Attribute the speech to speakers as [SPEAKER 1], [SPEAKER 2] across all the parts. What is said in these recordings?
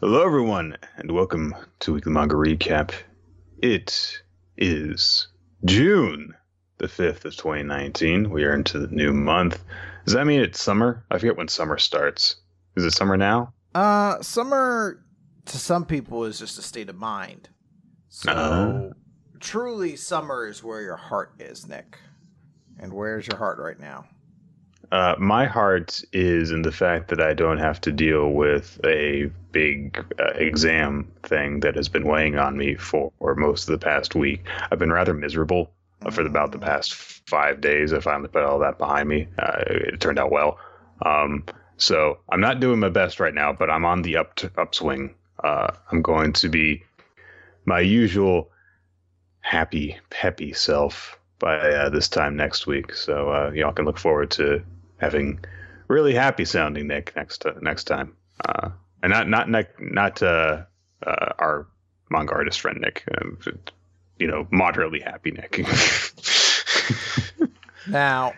[SPEAKER 1] Hello, everyone, and welcome to Weekly Manga Recap. It is June the 5th of 2019. We are into the new month. Does that mean it's summer? I forget when summer starts. Is it summer now?
[SPEAKER 2] Uh, summer to some people is just a state of mind. So,
[SPEAKER 1] Uh.
[SPEAKER 2] truly, summer is where your heart is, Nick. And where's your heart right now?
[SPEAKER 1] Uh, my heart is in the fact that I don't have to deal with a big uh, exam thing that has been weighing on me for most of the past week. I've been rather miserable uh, for about the past five days. I finally put all that behind me. Uh, it turned out well. Um, so I'm not doing my best right now, but I'm on the up upswing. Uh, I'm going to be my usual happy, peppy self by uh, this time next week. So uh, y'all can look forward to having really happy sounding Nick next uh, next time, uh, and not not Nick, not uh, uh, our manga artist friend Nick. Um, you know, moderately happy Nick.
[SPEAKER 2] Now,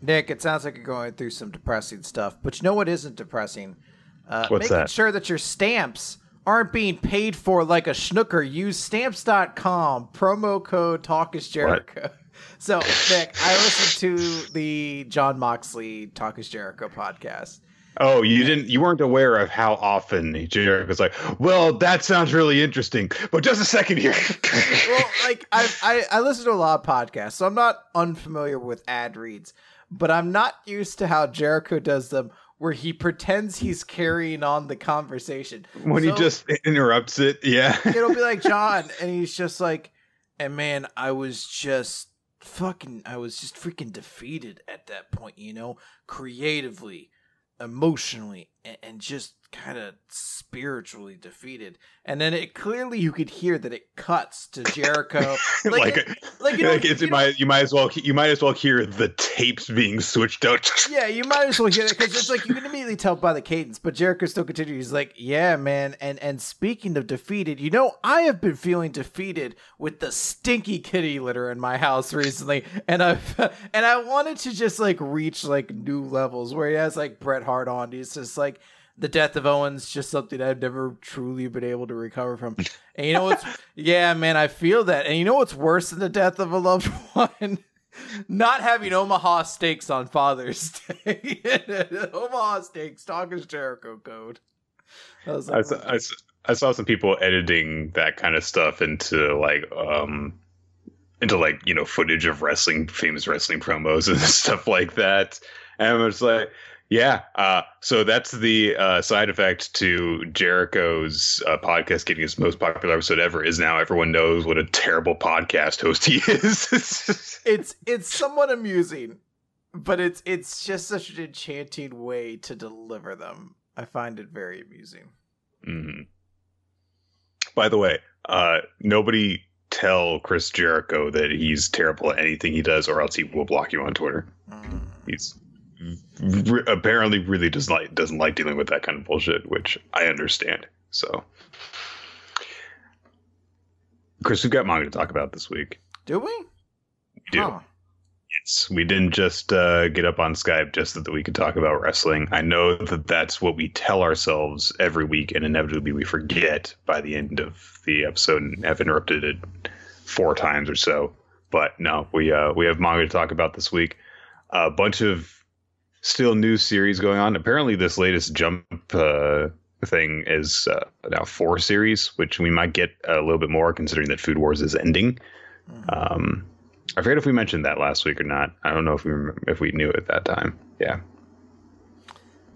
[SPEAKER 2] Nick, it sounds like you're going through some depressing stuff, but you know what isn't depressing? Uh,
[SPEAKER 1] What's
[SPEAKER 2] making
[SPEAKER 1] that?
[SPEAKER 2] sure that your stamps aren't being paid for like a schnooker. Use stamps.com, promo code Talk is Jericho. So, Nick, I listened to the Jon Moxley Talk is Jericho podcast.
[SPEAKER 1] oh, you didn't, you weren't aware of how often Jericho was like, "Well, that sounds really interesting, but just a second here."
[SPEAKER 2] well, like I, I I listen to a lot of podcasts, so I'm not unfamiliar with ad reads, but I'm not used to how Jericho does them, where he pretends he's carrying on the conversation.
[SPEAKER 1] when he just interrupts it, yeah.
[SPEAKER 2] it'll be like John, and he's just like, and man, I was just fucking, I was just freaking defeated at that point, you know, creatively, emotionally, and, and just kind of spiritually defeated. And then it clearly you could hear that it cuts to Jericho,
[SPEAKER 1] like,
[SPEAKER 2] it- like you know,
[SPEAKER 1] like
[SPEAKER 2] you
[SPEAKER 1] might, you might as well you might as well hear the tapes being switched out.
[SPEAKER 2] Yeah, you might as well hear it because it's like you can immediately tell by the cadence. But Jericho still continues. He's like, "Yeah, man." And and speaking of defeated, you know, I have been feeling defeated with the stinky kitty litter in my house recently, and I and I wanted to just like reach like new levels where he has like Bret Hart on. He's just like. The death of Owens just something I've never truly been able to recover from. And you know what's yeah, man, I feel that. And you know what's worse than the death of a loved one? not having Omaha steaks on Father's Day. Omaha steaks, talk is Jericho code. I, like,
[SPEAKER 1] saw, I, saw, I saw some people editing that kind of stuff into like um into like you know footage of wrestling famous wrestling promos and stuff like that and I was like yeah uh so that's the uh side effect to Jericho's uh, podcast getting his most popular episode ever is now everyone knows what a terrible podcast host he is
[SPEAKER 2] it's it's somewhat amusing, but it's it's just such an enchanting way to deliver them. I find it very amusing.
[SPEAKER 1] Mhm. By the way, uh, nobody tell Chris Jericho that he's terrible at anything he does, or else he will block you on Twitter.
[SPEAKER 2] Mm.
[SPEAKER 1] He's re- apparently really does like doesn't like dealing with that kind of bullshit, which I understand. So, Chris, we've got manga to talk about this week.
[SPEAKER 2] Do we?
[SPEAKER 1] We do.
[SPEAKER 2] Huh.
[SPEAKER 1] Yes, we didn't just uh, get up on Skype just so that we could talk about wrestling. I know that that's what we tell ourselves every week, and inevitably we forget by the end of the episode and have interrupted it four times or so. But no, we uh, we have manga to talk about this week. A bunch of still new series going on. Apparently, this latest Jump uh, thing is uh, now four series, which we might get a little bit more considering that Food Wars is ending.
[SPEAKER 2] Mhm.
[SPEAKER 1] Um, I forget if we mentioned that last week or not. I don't know if we remember, if we knew at that time. Yeah.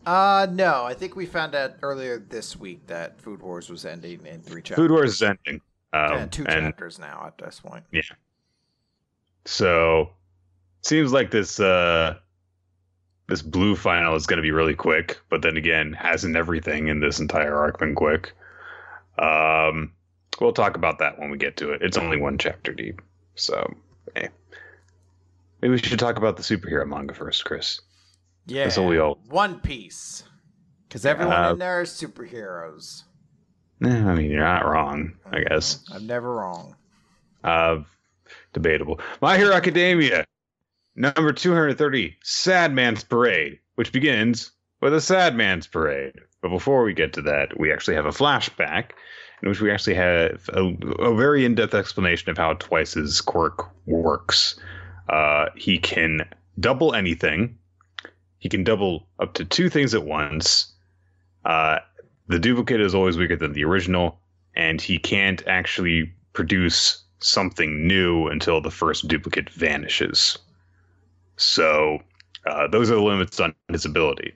[SPEAKER 2] Uh no, I think we found out earlier this week that Food Wars was ending in three chapters.
[SPEAKER 1] Food Wars is ending. Um,
[SPEAKER 2] Yeah, two
[SPEAKER 1] and
[SPEAKER 2] chapters now at this point. Yeah.
[SPEAKER 1] So seems like this uh this blue final is going to be really quick, but then again, hasn't everything in this entire arc been quick? Um, we'll talk about that when we get to it. It's only one chapter deep, so eh. maybe we should talk about the superhero manga first, Chris.
[SPEAKER 2] Yeah,
[SPEAKER 1] That's we all-
[SPEAKER 2] One Piece, because everyone
[SPEAKER 1] Uh,
[SPEAKER 2] in there is superheroes.
[SPEAKER 1] Eh, I mean, you're not wrong, I guess.
[SPEAKER 2] I'm never wrong.
[SPEAKER 1] Uh, debatable. My Hero Academia, number 230, Sad Man's Parade, which begins with a sad man's parade. But before we get to that, we actually have a flashback in which we actually have a, a very in-depth explanation of how Twice's quirk works. Uh, he can double anything. He can double up to two things at once. Uh, the duplicate is always weaker than the original, and he can't actually produce something new until the first duplicate vanishes. So uh, those are the limits on his ability.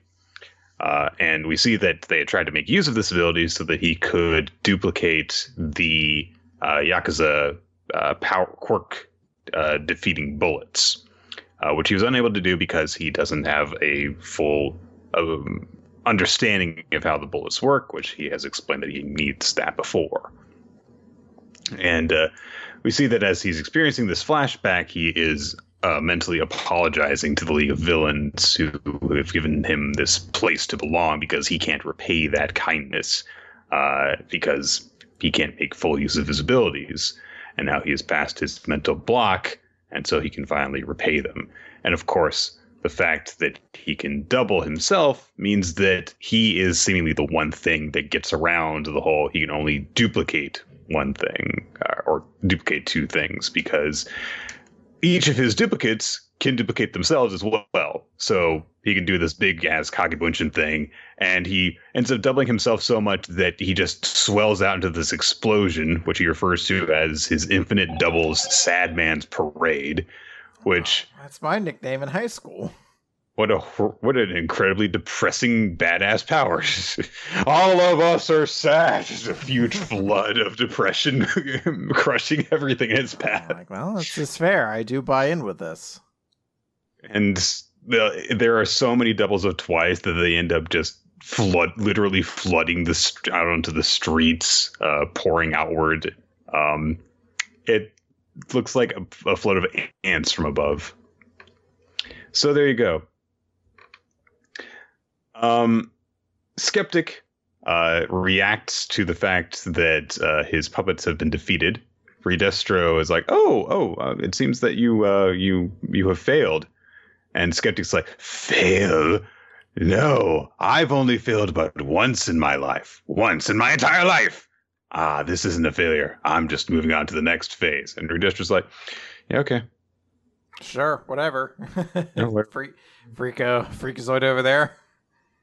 [SPEAKER 1] Uh, and we see that they tried to make use of this ability so that he could duplicate the uh, Yakuza uh, power quirk uh, defeating bullets, uh, which he was unable to do because he doesn't have a full um, understanding of how the bullets work, which he has explained that he needs that before. And we see that as he's experiencing this flashback, he is uh, mentally apologizing to the League of Villains who, have given him this place to belong because he can't repay that kindness uh, because he can't make full use of his abilities. And now he has passed his mental block, and so he can finally repay them. And of course, the fact that he can double himself means that he is seemingly the one thing that gets around the whole he can only duplicate one thing uh, or duplicate two things because each of his duplicates can duplicate themselves as well. So he can do this big ass Kagebunshin thing, and he ends up doubling himself so much that he just swells out into this explosion, which he refers to as his infinite doubles sad man's parade. Which
[SPEAKER 2] that's my nickname in high school.
[SPEAKER 1] What a what an incredibly depressing badass power! All of us are sad. Just a huge flood of depression crushing everything in its path.
[SPEAKER 2] Like, well, this is fair. I do buy in with this.
[SPEAKER 1] And the, there are so many doubles of twice that they end up just flood, literally flooding the out onto the streets, uh, pouring outward. Um, it looks like a, a flood of ants from above. So there you go. Um, Skeptic uh, reacts to the fact that uh, his puppets have been defeated. Redestro is like, "Oh, oh, uh, it seems that you, uh, you, you have failed." And Skeptic's like, "Fail? No, I've only failed but once in my life. Once in my entire life. Ah, this isn't a failure. I'm just moving on to the next phase." And Redestro's like, "Yeah, okay."
[SPEAKER 2] Sure, whatever. Freak, freako, freakazoid over there.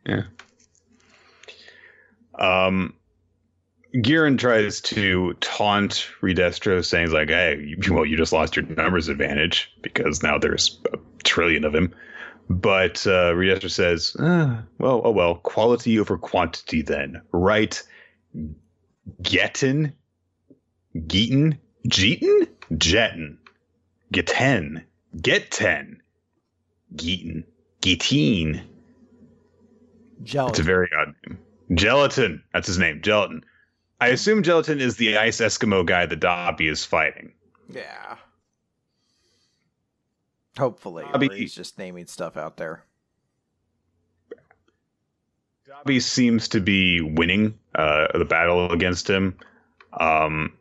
[SPEAKER 1] Yeah. Um, Giran tries to taunt Redestro, saying like, "Hey, you, well, you just lost your numbers advantage because now there's a trillion of him." But uh, Redestro says, uh, "Well, oh well, quality over quantity then, right? Getten, Geeton, Jeton, Jetten, Geten, Get ten, Geeton, Geteen." Gelatin. It's a very odd name. Gelatin. That's his name. Gelatin. I assume Gelatin is the ice Eskimo guy that Dabi is fighting.
[SPEAKER 2] Yeah. Hopefully. Dabi, he's just naming stuff out there.
[SPEAKER 1] Dabi seems to be winning uh, the battle against him. Um,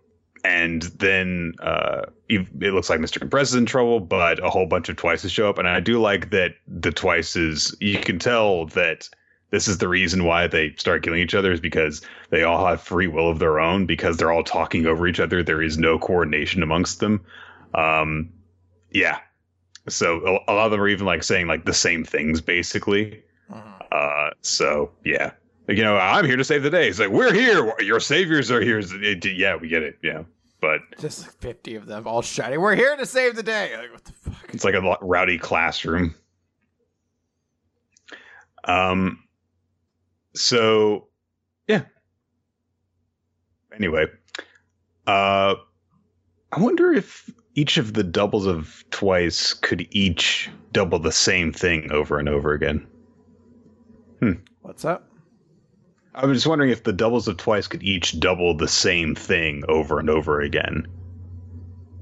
[SPEAKER 1] and then uh, it looks like Mr. Compress is in trouble, but a whole bunch of Twices show up. And I do like that the Twices, you can tell that this is the reason why they start killing each other is because they all have free will of their own because they're all talking over each other. There is no coordination amongst them. Um, yeah. So a, a lot of them are even like saying like the same things basically. Uh-huh. Uh, so yeah, like, you know, I'm here to save the day. It's like we're here. Your saviors are here. It, yeah, we get it. Yeah, but
[SPEAKER 2] just like 50 of them all shouting, "We're here to save the day." Like what the fuck?
[SPEAKER 1] It's like a rowdy classroom. Um, so yeah. Anyway, uh, I wonder if each of the doubles of twice could each double the same thing over and over again.
[SPEAKER 2] Hmm. What's up?
[SPEAKER 1] I was just wondering if the doubles of twice could each double the same thing over and over again.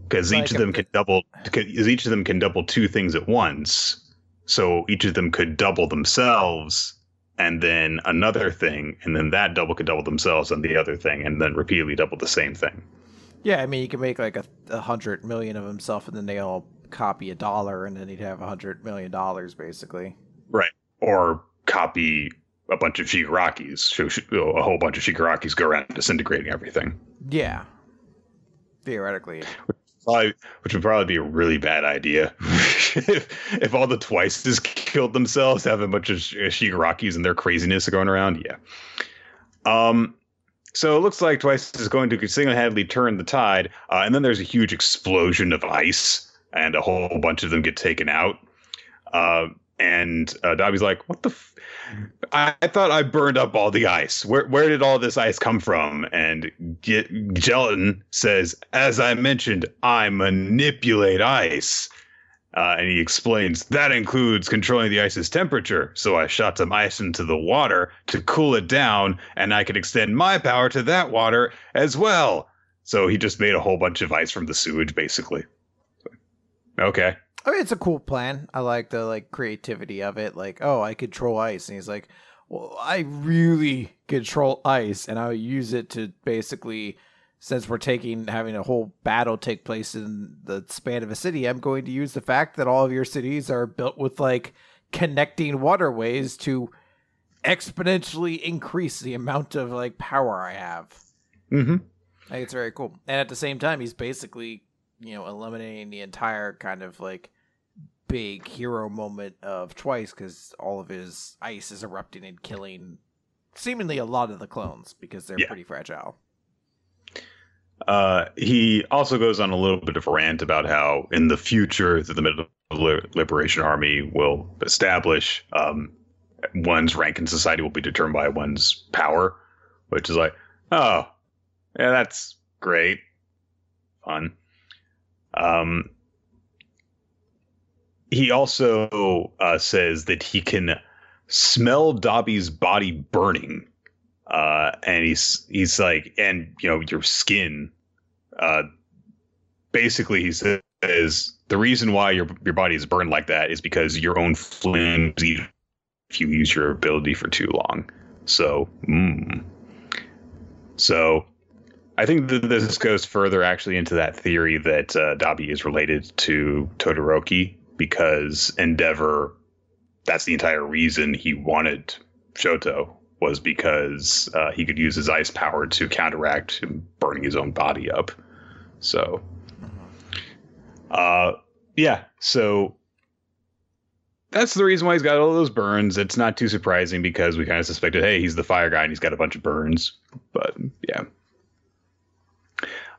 [SPEAKER 1] Because like each of them can double, because each of them can double two things at once. So each of them could double themselves and then another thing, and then that double could double themselves on the other thing, and then repeatedly double the same thing.
[SPEAKER 2] Yeah, I mean, you can make like a, a hundred million of himself, and then they all copy a dollar, and then he'd have a hundred million dollars, basically.
[SPEAKER 1] Right, or copy a bunch of Shigarakis. So a whole bunch of Shigarakis go around disintegrating everything.
[SPEAKER 2] Yeah. Theoretically.
[SPEAKER 1] Probably, which would probably be a really bad idea. if, if all the twices killed themselves, have a bunch of Shigarakis and their craziness going around, yeah. Um, so it looks like Twice is going to single-handedly turn the tide, uh, and then there's a huge explosion of ice, and a whole bunch of them get taken out. Uh, and uh, Dabi's like, "What the? F- I-, I thought I burned up all the ice. Where where did all this ice come from?" And Gelatin says, "As I mentioned, I manipulate ice." Uh, and he explains that includes controlling the ice's temperature. So I shot some ice into the water to cool it down, and I could extend my power to that water as well. So he just made a whole bunch of ice from the sewage, basically. Okay.
[SPEAKER 2] I mean, it's a cool plan. I like the like creativity of it. Like, oh, I control ice, and he's like, well, I really control ice, and I use it to basically, since we're taking having a whole battle take place in the span of a city, I'm going to use the fact that all of your cities are built with like connecting waterways to exponentially increase the amount of like power I have.
[SPEAKER 1] Mm-hmm.
[SPEAKER 2] I think it's very cool. And at the same time, he's basically, you know, eliminating the entire kind of like big hero moment of Twice because all of his ice is erupting and killing seemingly a lot of the clones because they're
[SPEAKER 1] Yeah.
[SPEAKER 2] pretty fragile.
[SPEAKER 1] Uh, he also goes on a little bit of a rant about how in the future the Meta Liberation Army will establish, um, one's rank in society will be determined by one's power, which is like, oh, yeah, that's great, fun. Um, he also uh, says that he can smell Dobby's body burning uh, and he's he's like, and you know, your skin. Uh, basically, he says the reason why your your body is burned like that is because your own flames if you use your ability for too long. So, mm. so I think that this goes further actually into that theory that uh, Dabi is related to Todoroki because Endeavor. That's the entire reason he wanted Shoto was because uh, he could use his ice power to counteract him burning his own body up. So, uh, yeah. So that's the reason why he's got all those burns. It's not too surprising because we kind of suspected, hey, he's the fire guy and he's got a bunch of burns. But yeah.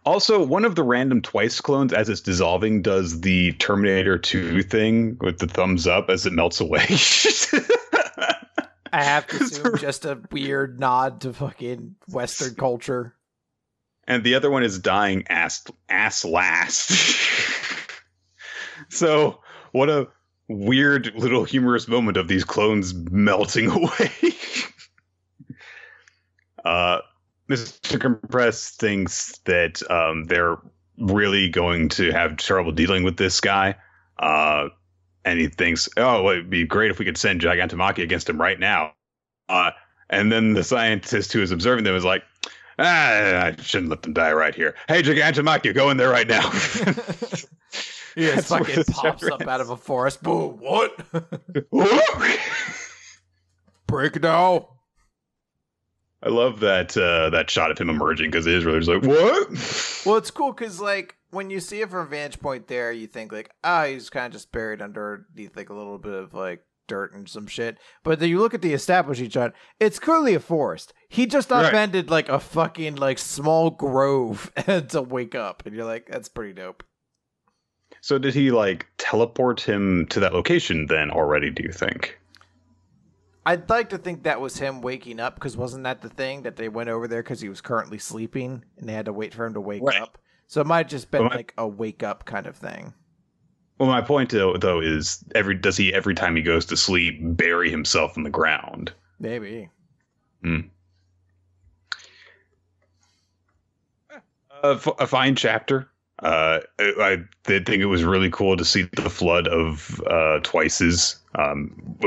[SPEAKER 1] Also, one of the random twice clones, as it's dissolving, does the Terminator 2 thing with the thumbs up as it melts away.
[SPEAKER 2] I have to assume just a weird nod to fucking Western culture.
[SPEAKER 1] and the other one is dying ass ass last. so what a weird little humorous moment of these clones melting away. uh, Mr. Compress thinks that um, they're really going to have trouble dealing with this guy. Uh, and he thinks, oh, well, it'd be great if we could send Gigantomachia against him right now. Uh, and then the scientist who is observing them is like, ah, I shouldn't let them die right here. Hey, Gigantomachia, go in there right now.
[SPEAKER 2] He just
[SPEAKER 1] That's
[SPEAKER 2] fucking pops up out of a forest. Boom! What? Break it down.
[SPEAKER 1] I love that uh, that shot of him emerging because it is really just like what?
[SPEAKER 2] Well, it's cool because like when you see it from a vantage point there, you think like, ah, he's kind of just buried underneath like a little bit of like dirt and some shit. But then you look at the establishing shot, it's clearly a forest. He just
[SPEAKER 1] Right.
[SPEAKER 2] upended like a fucking like small grove to wake up, and you're like, that's pretty dope.
[SPEAKER 1] So did he like teleport him to that location then already? Do you think?
[SPEAKER 2] I'd like to think that was him waking up because wasn't that the thing that they went over there because he was currently sleeping and they had to wait for him to wake
[SPEAKER 1] Right.
[SPEAKER 2] up. So it might have just been
[SPEAKER 1] Well, my-
[SPEAKER 2] like a wake up kind of thing.
[SPEAKER 1] Well, my point though, though is every does he every time he goes to sleep bury himself in the ground?
[SPEAKER 2] Maybe. Hmm.
[SPEAKER 1] A, f- a fine chapter. Uh, I, I did think it was really cool to see the flood of uh, Twices. Um,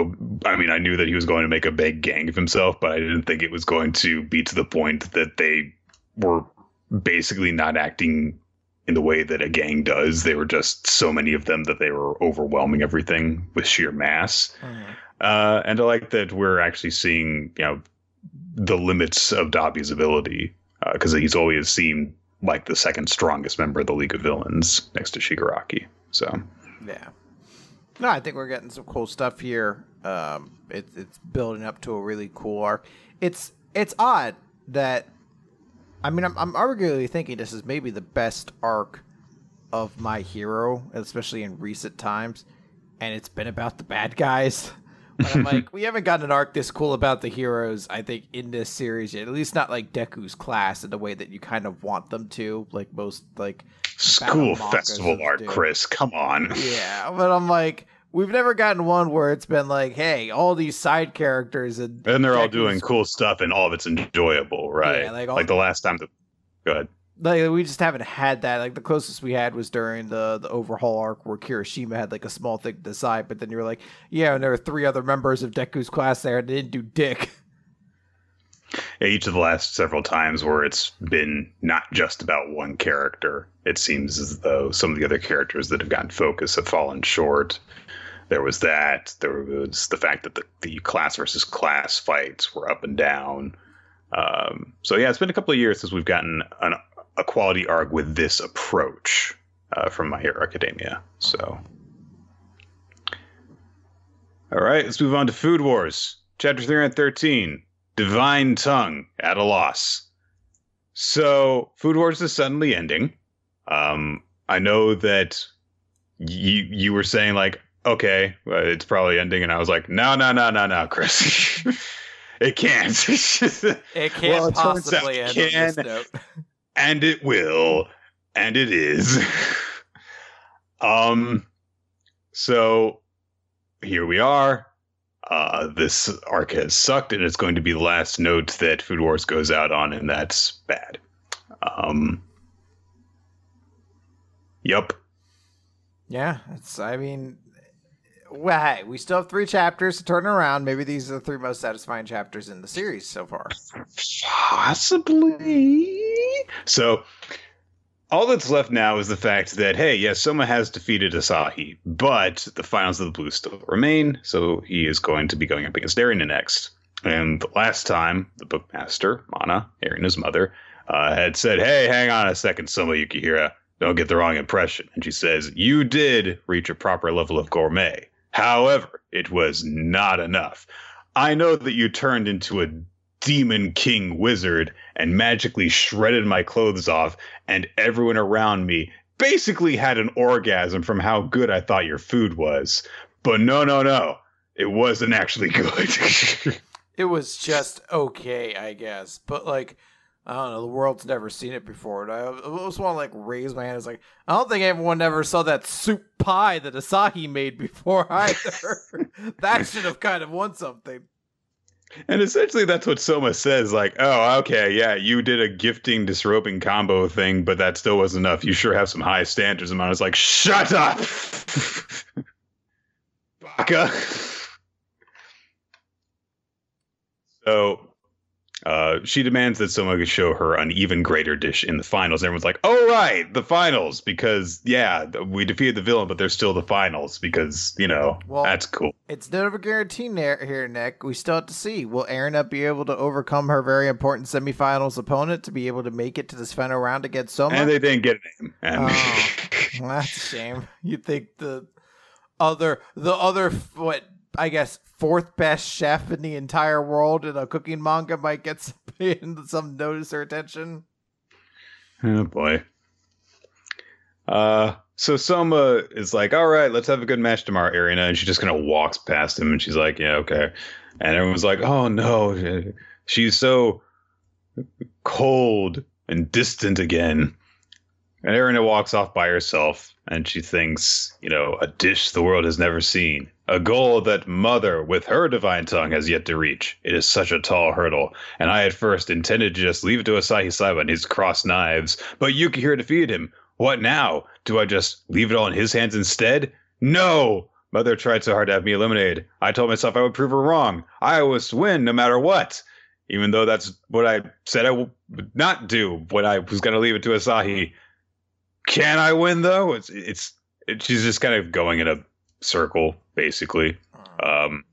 [SPEAKER 1] I mean, I knew that he was going to make a big gang of himself, but I didn't think it was going to be to the point that they were basically not acting in the way that a gang does. They were just so many of them that they were overwhelming everything with sheer mass. Mm-hmm. Uh, and I like that we're actually seeing, you know, the limits of Dabi's ability because uh, he's always seemed like the second strongest member of the League of Villains next to Shigaraki. So,
[SPEAKER 2] yeah. No, I think we're getting some cool stuff here. Um, it, it's building up to a really cool arc. It's it's odd that, I mean, I'm, I'm arguably thinking this is maybe the best arc of my hero, especially in recent times, and it's been about the bad guys. But I'm like, we haven't gotten an arc this cool about the heroes, I think, in this series yet. At least not like Deku's class in the way that you kind of want them to, like most like
[SPEAKER 1] school festival art, Chris. Come on.
[SPEAKER 2] Yeah, but I'm like, we've never gotten one where it's been like, hey, all these side characters and
[SPEAKER 1] and they're all doing cool stuff and all of it's enjoyable, right? Yeah, like, all... like the last time the go ahead
[SPEAKER 2] like we just haven't had that. Like the closest we had was during the the overhaul arc where Kirishima had like a small thing to decide, but then you were like, yeah, and there were three other members of Deku's class there, and they didn't do dick.
[SPEAKER 1] Yeah, each of the last several times where it's been not just about one character, it seems as though some of the other characters that have gotten focus have fallen short. There was that. There was the fact that the, the class versus class fights were up and down. Um, so yeah, it's been a couple of years since we've gotten an a quality arc with this approach uh, from My Hero Academia. So, all right, let's move on to Food Wars, chapter 313 Divine Tongue at a Loss. So, Food Wars is suddenly ending. Um, I know that you you were saying like, okay, it's probably ending, and I was like, no, no, no, no, no, Chris. it can't.
[SPEAKER 2] it can't well, it possibly end can, on note
[SPEAKER 1] and it will, and it is. um, so here we are. Uh, this arc has sucked, and it's going to be the last note that Food Wars goes out on, and that's bad. Um, yep.
[SPEAKER 2] Yeah, it's. I mean, well, hey, we still have three chapters to turn around. Maybe these are the three most satisfying chapters in the series so far.
[SPEAKER 1] Possibly. So, all that's left now is the fact that, hey, yes, Soma has defeated Asahi, but the finals of the Blue still remain, so he is going to be going up against Erina next. And the last time, the bookmaster, Mana, Erina's mother, uh, had said, hey, hang on a second, Soma Yukihira. Don't get the wrong impression. And she says, You did reach a proper level of gourmet. However, it was not enough. I know that you turned into a demon king wizard and magically shredded my clothes off, and everyone around me basically had an orgasm from how good I thought your food was. But no, no, no. It wasn't actually good.
[SPEAKER 2] it was just okay, I guess. But like I don't know. The world's never seen it before. And I almost want to like raise my hand. It's like I don't think everyone ever saw that soup pie that Asahi made before either. that should have kind of won something.
[SPEAKER 1] And essentially, that's what Soma says. Like, oh, okay, yeah, you did a gifting disrobing combo thing, but that still wasn't enough. You sure have some high standards. And I was like, shut up, Baka. so uh, she demands that someone could show her an even greater dish in the finals. Everyone's like, "Oh right, the finals!" Because yeah, we defeated the villain, but there's still the finals because you know well, that's cool.
[SPEAKER 2] It's never guaranteed here, Nick. We still have to see. Will Erina be able to overcome her very important semifinals opponent to be able to make it to this final round against Soma?
[SPEAKER 1] And they didn't get a name.
[SPEAKER 2] And oh, that's a shame. You think the other the other what I guess fourth best chef in the entire world in a cooking manga might get some, some notice or attention.
[SPEAKER 1] Oh boy. Uh, so Soma is like, "All right, let's have a good match tomorrow, Erina," and she just kind of walks past him, and she's like, "Yeah, okay." And everyone's like, "Oh no, she's so cold and distant again." And Erina walks off by herself, and she thinks, you know, a dish the world has never seen a goal that Mother, with her divine tongue, has yet to reach. It is such a tall hurdle, and I at first intended to just leave it to Asahi Saiba and his cross knives, but Yukihira defeated him. What now? Do I just leave it all in his hands instead? No! Mother tried so hard to have me eliminated. I told myself I would prove her wrong. I always win no matter what. Even though that's what I said I would not do when I was going to leave it to Asahi. Can I win though? It's it's it, she's just kind of going in a circle basically. Um,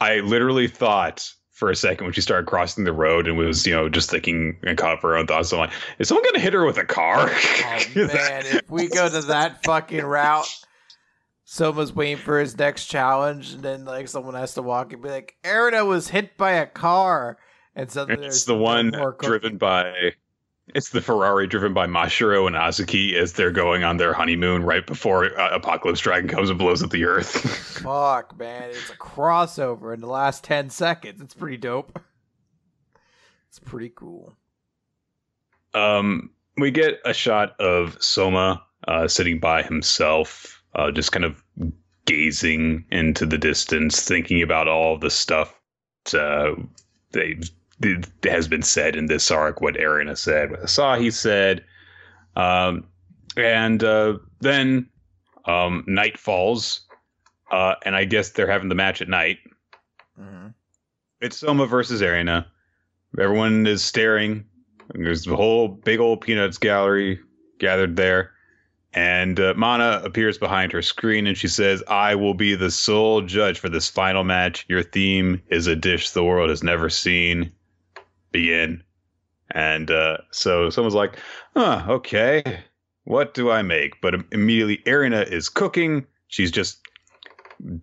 [SPEAKER 1] I literally thought for a second when she started crossing the road and was you know just thinking and caught up her own thoughts. I'm like, is someone gonna hit her with a car?
[SPEAKER 2] Oh man, if we go to that fucking route, Soma's waiting for his next challenge, and then like someone has to walk and be like, Erina was hit by a car, and suddenly
[SPEAKER 1] it's
[SPEAKER 2] there's
[SPEAKER 1] the one driven by. It's the Ferrari driven by Mashiro and Azuki as they're going on their honeymoon right before uh, Apocalypse Dragon comes and blows up the Earth.
[SPEAKER 2] Fuck, man, it's a crossover in the last ten seconds. It's pretty dope. It's pretty cool.
[SPEAKER 1] um, we get a shot of Soma uh, sitting by himself, uh, just kind of gazing into the distance, thinking about all the stuff uh, they, that has been said in this arc, what Erina said, what Asahi said. Um, and uh, then um, night falls, uh, and I guess they're having the match at night.
[SPEAKER 2] hmm
[SPEAKER 1] It's Soma versus Erina. Everyone is staring. There's the whole big old Peanuts gallery gathered there. And uh, Mana appears behind her screen and she says, I will be the sole judge for this final match. Your theme is a dish the world has never seen. Begin. And uh, so someone's like, huh, okay. What do I make? But immediately, Erina is cooking. She's just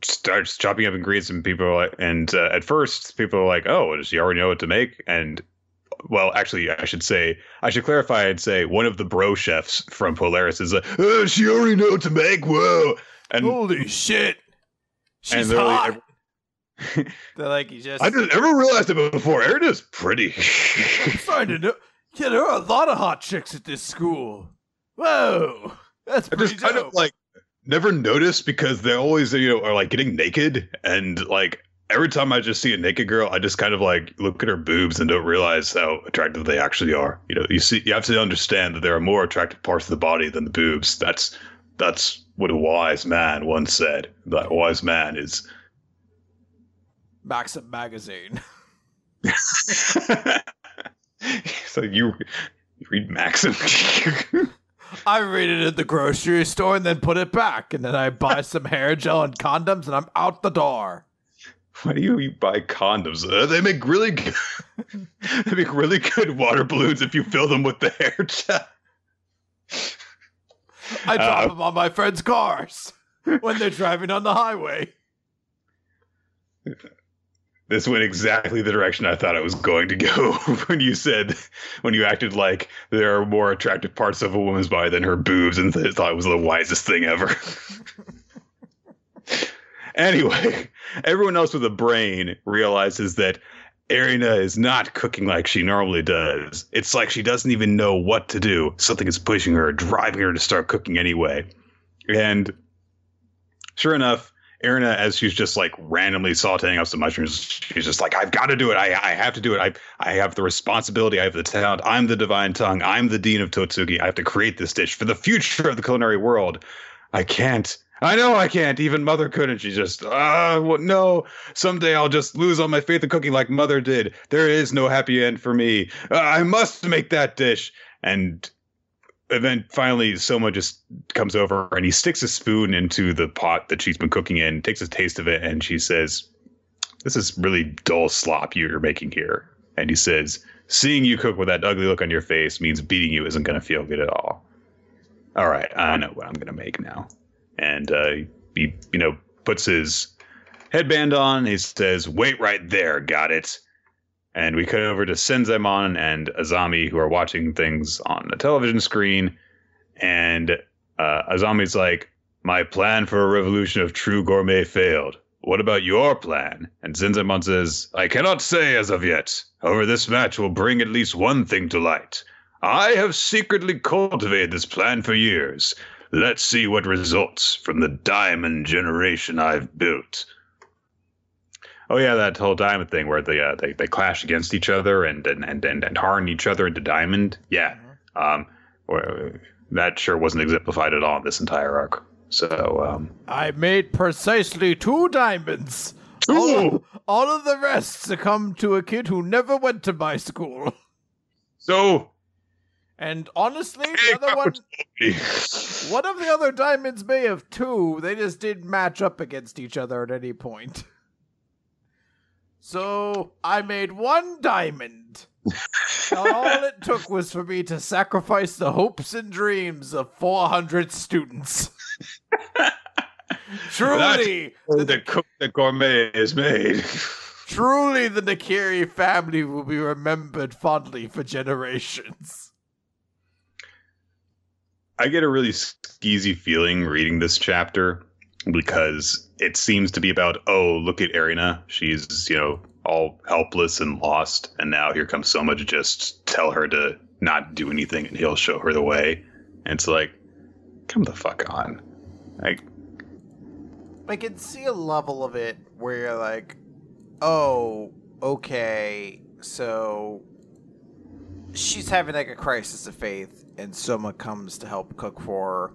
[SPEAKER 1] starts chopping up ingredients and people are like and uh, at first people are like oh does she already know what to make and well actually i should say i should clarify and say one of the bro chefs from polaris is like oh she already know what to make whoa and
[SPEAKER 2] Holy shit, she's
[SPEAKER 1] and they're like,
[SPEAKER 2] hot. They're like, you just.
[SPEAKER 1] i didn't ever realized it before Erin is pretty
[SPEAKER 2] I'm starting to know. Yeah, there are a lot of hot chicks at this school. Whoa, that's
[SPEAKER 1] i
[SPEAKER 2] pretty
[SPEAKER 1] just kind of like never noticed because they always you know are like getting naked and like every time I just see a naked girl, I just kind of like look at her boobs and don't realize how attractive they actually are. You know, you see, you have to understand that there are more attractive parts of the body than the boobs. That's that's what a wise man once said. That wise man is.
[SPEAKER 2] Maxim magazine.
[SPEAKER 1] so you, you read Maxim.
[SPEAKER 2] I read it at the grocery store and then put it back, and then I buy some hair gel and condoms, and I'm out the door.
[SPEAKER 1] Why do you, you buy condoms? Uh, they make really good. they make really good water balloons if you fill them with the hair gel.
[SPEAKER 2] I drop
[SPEAKER 1] Uh,
[SPEAKER 2] them on my friends' cars when they're driving on the highway.
[SPEAKER 1] This went exactly the direction I thought it was going to go when you said, when you acted like there are more attractive parts of a woman's body than her boobs and th- thought it was the wisest thing ever. anyway, everyone else with a brain realizes that Erina is not cooking like she normally does. It's like she doesn't even know what to do. Something is pushing her, driving her to start cooking anyway. And sure enough, Erina, as she's just like randomly sauteing up some mushrooms, she's just like, I've got to do it. I, I have to do it. I, I have the responsibility. I have the talent. I'm the divine tongue. I'm the dean of Totsuki. I have to create this dish for the future of the culinary world. I can't. I know I can't. Even Mother couldn't. She just, ah, what? No. Someday I'll just lose all my faith in cooking like Mother did. There is no happy end for me. I must make that dish. And and then finally Soma just comes over and he sticks a spoon into the pot that she's been cooking in, takes a taste of it, and she says, This is really dull slop you're making here. And he says, Seeing you cook with that ugly look on your face means beating you isn't going to feel good at all. All right, I know what I'm going to make now. And uh, he, you know, puts his headband on. He says, Wait right there, got it. And we cut over to Senzaemon and Azami, who are watching things on the television screen. And uh, Azami's like, My plan for a revolution of true gourmet failed. What about your plan? And Senzaemon says, I cannot say as of yet. However, this match will bring at least one thing to light. I have secretly cultivated this plan for years. Let's see what results from the diamond generation I've built. Oh yeah, that whole diamond thing where they uh, they they clash against each other and and and and, and harden each other into diamond. Yeah, um, or, that sure wasn't exemplified at all in this entire arc. So um,
[SPEAKER 2] I made precisely two diamonds. All of, all of the rest succumbed to a kid who never went to my school.
[SPEAKER 1] so
[SPEAKER 2] And honestly, the other one, one of the other diamonds may have two. They just didn't match up against each other at any point. So I made one diamond. all it took was for me to sacrifice the hopes and dreams of 400 students. Truly,
[SPEAKER 1] the, the cook the gourmet is made.
[SPEAKER 2] Truly, the Nakiri family will be remembered fondly for generations.
[SPEAKER 1] I get a really skeezy feeling reading this chapter because it seems to be about, oh, look at Erina. She's, you know, all helpless and lost. And now here comes Soma to just tell her to not do anything and he'll show her the way. And it's like, come the fuck on. Like,
[SPEAKER 2] I can see a level of it where you're like, oh, okay, so she's having like a crisis of faith, and Soma comes to help cook for her,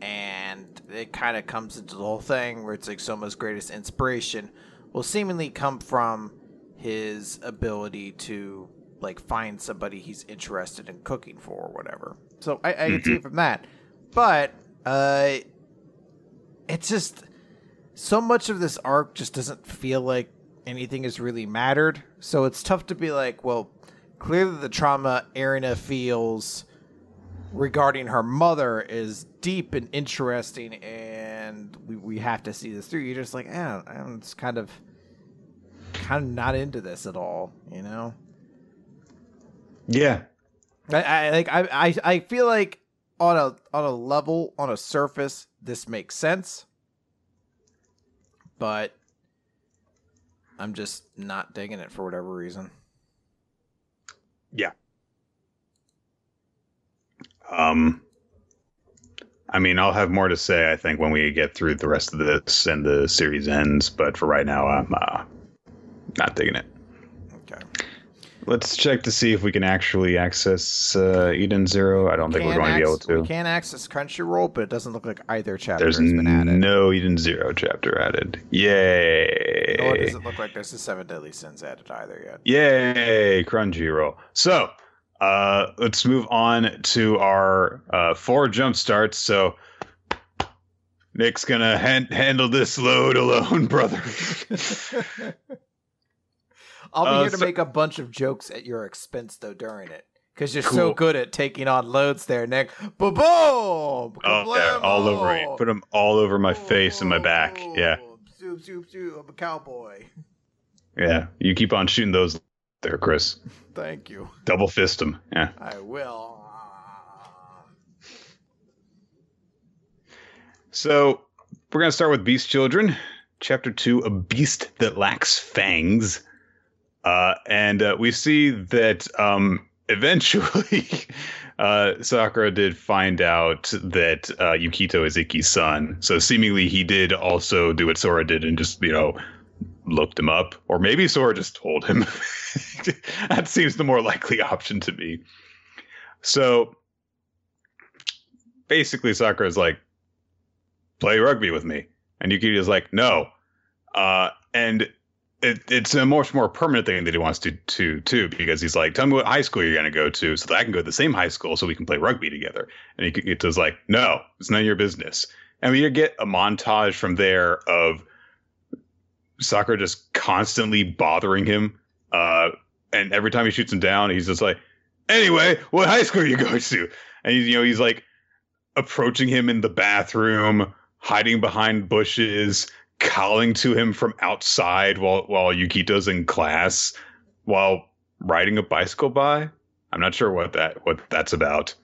[SPEAKER 2] and it kind of comes into the whole thing where it's like Soma's greatest inspiration will seemingly come from his ability to like find somebody he's interested in cooking for or whatever. So I, I can see it from that, but uh, it's just so much of this arc just doesn't feel like anything has really mattered. So it's tough to be like, well, clearly the trauma Erina feels regarding her mother is deep and interesting, and we, we have to see this through. You're just like, eh, I'm just kind of kind of not into this at all, you know?
[SPEAKER 1] Yeah.
[SPEAKER 2] I, I like I, I I feel like on a on a level on a surface this makes sense, but I'm just not digging it for whatever reason.
[SPEAKER 1] Yeah. Um I mean, I'll have more to say I think when we get through the rest of this and the series ends, but for right now I'm uh, not digging it.
[SPEAKER 2] Okay.
[SPEAKER 1] Let's check to see if we can actually access uh, Eden Zero. I don't think we're going to be able to.
[SPEAKER 2] We can access Crunchyroll, but it doesn't look like either chapter
[SPEAKER 1] There's
[SPEAKER 2] has been added.
[SPEAKER 1] no Eden Zero chapter added. Yay!
[SPEAKER 2] Nor does it look like there's a Seven Deadly Sins added either yet.
[SPEAKER 1] Yay, Crunchyroll. So, uh, let's move on to our uh, four jump starts. So, Nick's gonna han- handle this load alone, brother.
[SPEAKER 2] I'll be
[SPEAKER 1] Uh,
[SPEAKER 2] here to
[SPEAKER 1] so-
[SPEAKER 2] make a bunch of jokes at your expense though during it. Because you're so good at taking on loads there, Nick. Boom! Boom!
[SPEAKER 1] oh, yeah, all over me. Put them all over my face and my back. Yeah,
[SPEAKER 2] Zoop, zoop, zoop. I'm a cowboy.
[SPEAKER 1] yeah. You keep on shooting those there, Chris.
[SPEAKER 2] Thank you.
[SPEAKER 1] Double fist them. Yeah.
[SPEAKER 2] I will.
[SPEAKER 1] So we're gonna start with Beast Children, Chapter Two: A Beast That Lacks Fangs, uh, and uh, we see that um, eventually uh, Sakura did find out that uh, Yukito is Iki's son. So seemingly he did also do what Sora did and just you know looked him up, or maybe Sora just told him. that seems the more likely option to me. So basically, Sakura's like play rugby with me. And Yukito's like, no. Uh, and it, it's a much more permanent thing that he wants to to too, because he's like, tell me what high school you're gonna go to, so that I can go to the same high school, so we can play rugby together. And Yukito's like, no, it's none of your business. And we get a montage from there of Sakura just constantly bothering him. Uh, and every time he shoots him down, he's just like, anyway, what high school are you going to? And he's, you know, he's like approaching him in the bathroom, hiding behind bushes, calling to him from outside while while Yukito's in class, while riding a bicycle by. I'm not sure what that what that's about.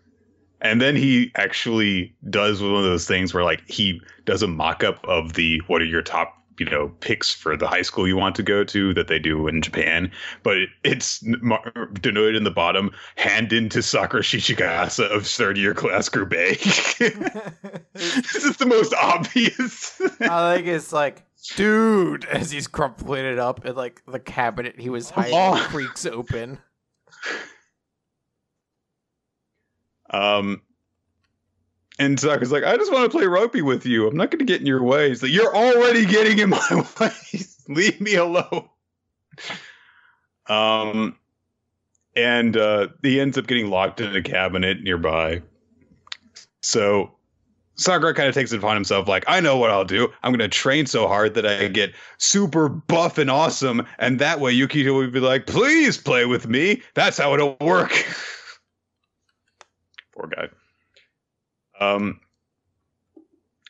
[SPEAKER 1] And then he actually does one of those things where like he does a mock-up of the what are your top you know picks for the high school you want to go to that they do in Japan, but it's mar- denoted in the bottom hand into Sakura Shishigasa of third year class group A. this is the most obvious.
[SPEAKER 2] I think it's like, dude, as he's crumpling it up, and like the cabinet he was hiding
[SPEAKER 1] Oh.
[SPEAKER 2] creaks open.
[SPEAKER 1] Um, and Sakura's like, I just want to play rugby with you. I'm not going to get in your way. He's like, You're already getting in my way. Leave me alone. Um, and uh, he ends up getting locked in a cabinet nearby. So Sakura kind of takes it upon himself, like, I know what I'll do. I'm going to train so hard that I get super buff and awesome. And that way Yukito would be like, please play with me. That's how it'll work. Poor guy. Um,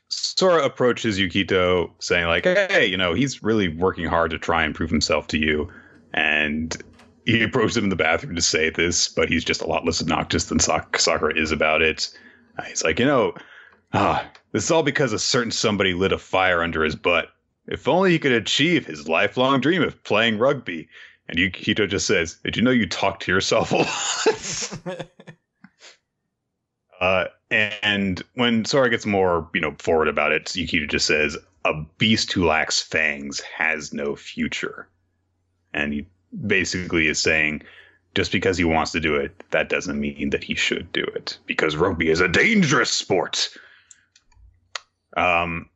[SPEAKER 1] Sora approaches Yukito saying, like, hey, you know, he's really working hard to try and prove himself to you. And he approaches him in the bathroom to say this, but he's just a lot less obnoxious than Sakura is about it. Uh, he's like, you know, Ah, this is all because a certain somebody lit a fire under his butt. If only he could achieve his lifelong dream of playing rugby. And Yukito just says, Did you know you talk to yourself a lot? uh, and when Sora gets more, you know, forward about it, Yukito just says, A beast who lacks fangs has no future. And he basically is saying, just because he wants to do it, that doesn't mean that he should do it. Because rugby is a dangerous sport. Um,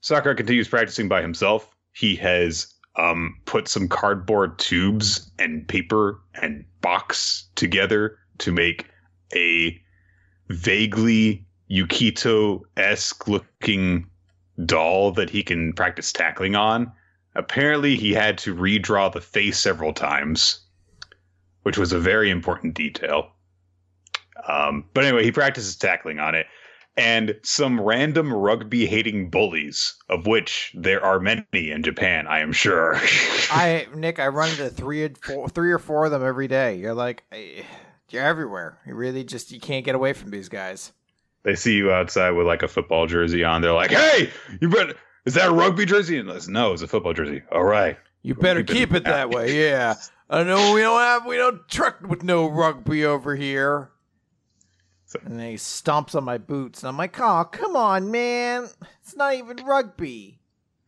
[SPEAKER 1] Sakura continues practicing by himself. He has um, put some cardboard tubes and paper and box together to make a vaguely Yukito esque looking doll that he can practice tackling on. Apparently, he had to redraw the face several times, which was a very important detail. Um, but anyway, he practices tackling on it and some random rugby hating bullies, of which there are many in Japan, I am sure.
[SPEAKER 2] I Nick, I run into three four, three or four of them every day. You're like, you're everywhere. You really just you can't get away from these guys.
[SPEAKER 1] They see you outside with like a football jersey on. They're like, "Hey, you better is that a rugby jersey?" And like, no, it's a football jersey. All right,
[SPEAKER 2] you better keep, keep it that way. Yeah, I know we don't have we don't truck with no rugby over here. So. And then he stomps on my boots, and I'm like, "Oh, come on, man! It's not even rugby."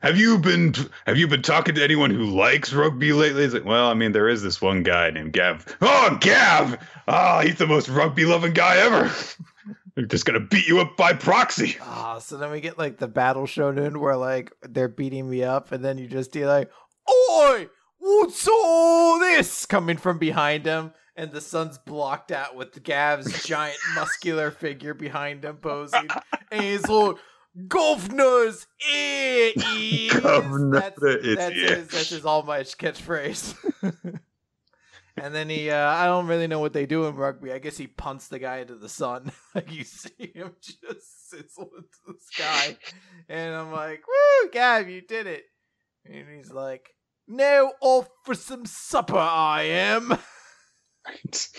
[SPEAKER 1] Have you been Have you been talking to anyone who likes rugby lately? It's like, well, I mean, there is this one guy named Gav. Oh, Gav! Oh, he's the most rugby loving guy ever. They're just gonna beat you up by proxy.
[SPEAKER 2] Ah, oh, so then we get like the battle shonen where like they're beating me up, and then you just do like, "Oi, what's all this?" coming from behind him and the sun's blocked out with Gav's giant muscular figure behind him posing. and he's like, Governors, eh, Governor, that's, that's, his, that's his all my catchphrase. and then he, uh, I don't really know what they do in rugby. I guess he punts the guy into the sun. like you see him just sizzle into the sky. And I'm like, woo, Gav, you did it. And he's like, now off for some supper I am.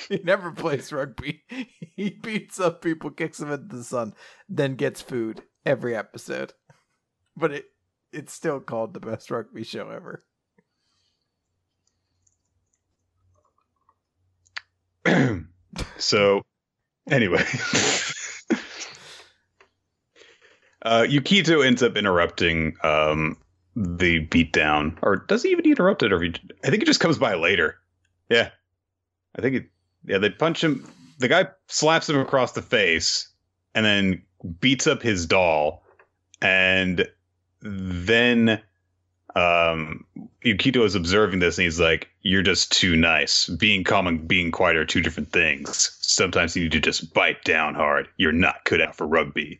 [SPEAKER 2] he never plays rugby. He beats up people, kicks them into the sun, then gets food every episode. But it it's still called the best rugby show ever.
[SPEAKER 1] so, anyway, uh, Yukito ends up interrupting um, the beatdown, or does he even interrupt it? Or he, I think it just comes by later. Yeah, I think it. Yeah, they punch him. The guy slaps him across the face and then beats up his doll, and then um, Yukito is observing this and he's like, "You're just too nice. Being calm and being quiet are two different things. Sometimes you need to just bite down hard. You're not cut out for rugby."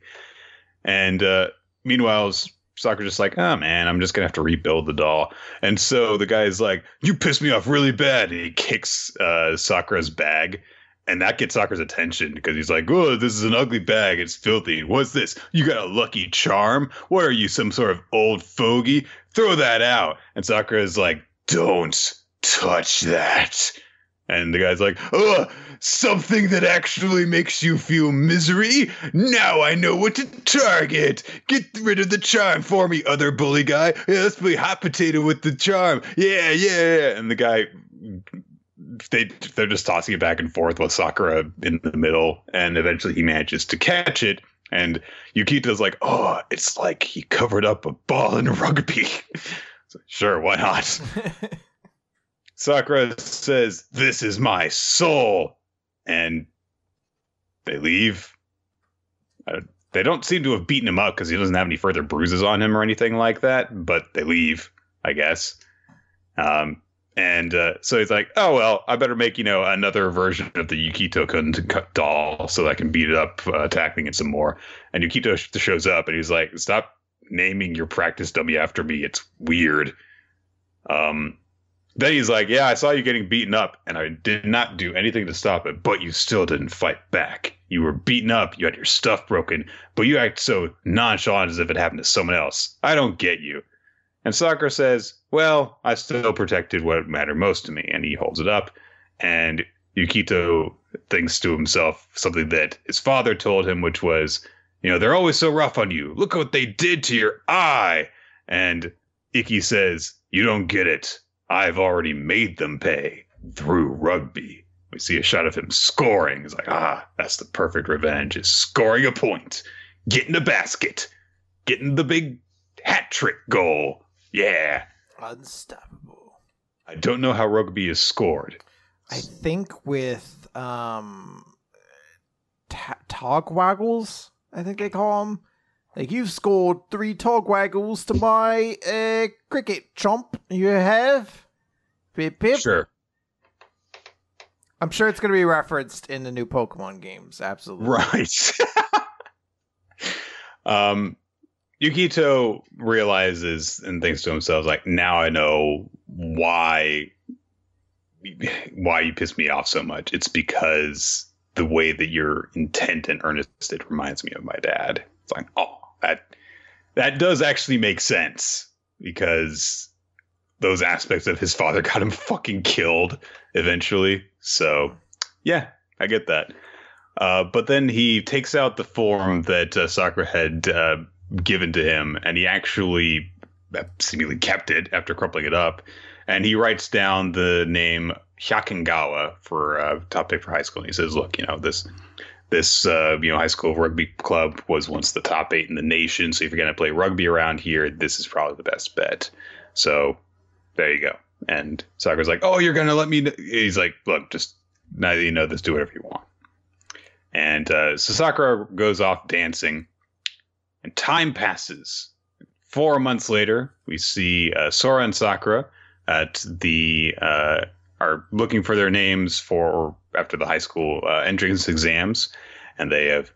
[SPEAKER 1] And uh, meanwhile, Sakura just like, oh man, I'm just gonna have to rebuild the doll. And so the guy's like, you pissed me off really bad. And he kicks uh, Sakura's bag. And that gets Sakura's attention because he's like, oh, this is an ugly bag. It's filthy. What's this? You got a lucky charm? What are you, some sort of old fogey? Throw that out. And Sakura's like, don't touch that. And the guy's like, oh, something that actually makes you feel misery? Now I know what to target. Get rid of the charm for me, other bully guy. Yeah, let's play hot potato with the charm. Yeah, yeah, yeah. And the guy, they, they're just tossing it back and forth with Sakura in the middle. And eventually he manages to catch it. And Yukito's like, oh, it's like he covered up a ball in rugby. sure, why not? Sakura says, This is my soul. And they leave. They don't seem to have beaten him up because he doesn't have any further bruises on him or anything like that, but they leave, I guess. Um, And uh, so he's like, "Oh well, I better make you know another version of the Yukito Kun doll so that I can beat it up, uh, it some more." And Yukito shows up, and he's like, "Stop naming your practice dummy after me. It's weird." Um, then he's like, "Yeah, I saw you getting beaten up, and I did not do anything to stop it, but you still didn't fight back. You were beaten up, you had your stuff broken, but you act so nonchalant as if it happened to someone else. I don't get you." And Sakura says, Well, I still protected what mattered most to me. And he holds it up. And Yukito thinks to himself something that his father told him, which was, You know, they're always so rough on you. Look at what they did to your eye. And Ikki says, You don't get it. I've already made them pay through rugby. We see a shot of him scoring. He's like, Ah, that's the perfect revenge is scoring a point, getting a basket, getting the big hat trick goal. Yeah.
[SPEAKER 2] Unstoppable.
[SPEAKER 1] I don't know how rugby is scored.
[SPEAKER 2] I think with um ta- togwaggles, I think they call them. Like you've scored three togwaggles to my uh, cricket chomp. You have. Pip pip.
[SPEAKER 1] Sure.
[SPEAKER 2] I'm sure it's going to be referenced in the new Pokemon games. Absolutely.
[SPEAKER 1] Right. um, Yukito realizes and thinks to himself, like, now I know why why you piss me off so much. It's because the way that you're intent and earnest, it reminds me of my dad. It's like, oh, that that does actually make sense because those aspects of his father got him fucking killed eventually. So, yeah, I get that. Uh, but then he takes out the form that uh, Sakura had uh, given to him, and he actually seemingly kept it after crumpling it up. And he writes down the name Hyakugawa for uh, top pick for high school. And he says, "Look, you know this." This uh, you know high school rugby club was once the top eight in the nation. So if you're going to play rugby around here, this is probably the best bet. So there you go. And Sakura's like, "Oh, you're going to let me?" He's like, "Look, just now you know this, do whatever you want." And uh, so Sakura goes off dancing, and time passes. Four months later, we see uh, Sora and Sakura at the uh, are looking for their names for after the high school uh, entrance exams, and they have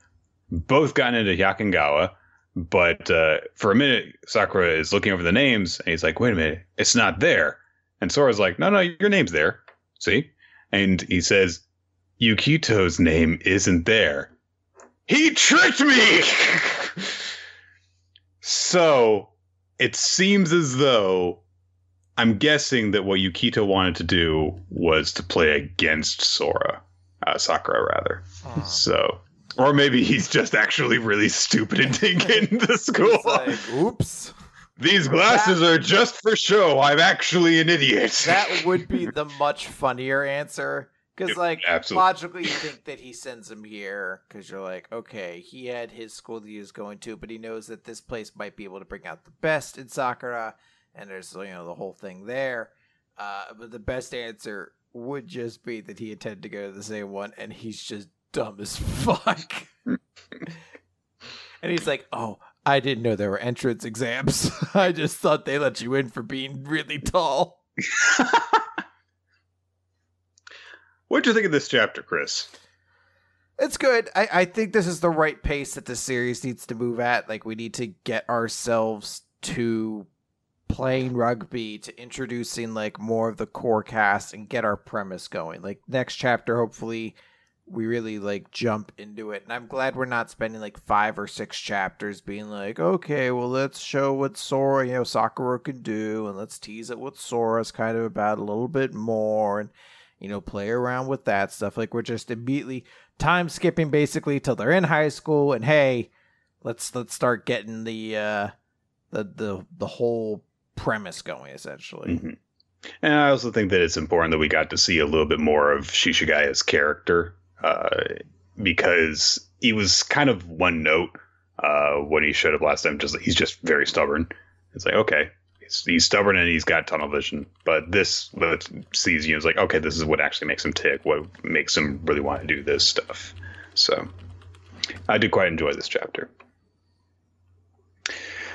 [SPEAKER 1] both gotten into Hyakugawa. But uh, for a minute, Sakura is looking over the names, and he's like, "Wait a minute, it's not there." And Sora's like, "No, no, your name's there. See?" And he says, "Yukito's name isn't there." He tricked me. so it seems as though I'm guessing that what Yukito wanted to do was to play against Sora, uh, Sakura rather.
[SPEAKER 2] Hmm.
[SPEAKER 1] So, or maybe he's just actually really stupid and didn't get into school.
[SPEAKER 2] Like, oops.
[SPEAKER 1] These glasses are just for show. I'm actually an idiot.
[SPEAKER 2] That would be the much funnier answer. Because, like,
[SPEAKER 1] absolutely.
[SPEAKER 2] logically, you think that he sends him here because you're like, okay, he had his school that he was going to, but he knows that this place might be able to bring out the best in Sakura, and there's, you know, the whole thing there. Uh, but the best answer would just be that he intended to go to the same one, and he's just dumb as fuck. and he's like, oh, I didn't know there were entrance exams. I just thought they let you in for being really tall.
[SPEAKER 1] What'd you think of this chapter, Chris?
[SPEAKER 2] It's good. I, I think this is the right pace that the series needs to move at. Like we need to get ourselves to playing rugby, to introducing like more of the core cast and get our premise going. Like next chapter, hopefully we really like jump into it. And I'm glad we're not spending like five or six chapters being like, okay, well let's show what Sora, you know, Sakura can do and let's tease it what Sora's kind of about a little bit more and you know, play around with that stuff. Like we're just immediately time skipping basically till they're in high school and hey, let's let's start getting the uh the the the whole premise going essentially.
[SPEAKER 1] Mhm. And I also think that it's important that we got to see a little bit more of Shishigaya's character uh, because he was kind of one note uh, when he showed up last time. Just he's just very stubborn. It's like okay, he's, he's stubborn and he's got tunnel vision. But this let sees you it's like okay, this is what actually makes him tick. What makes him really want to do this stuff. So I did quite enjoy this chapter.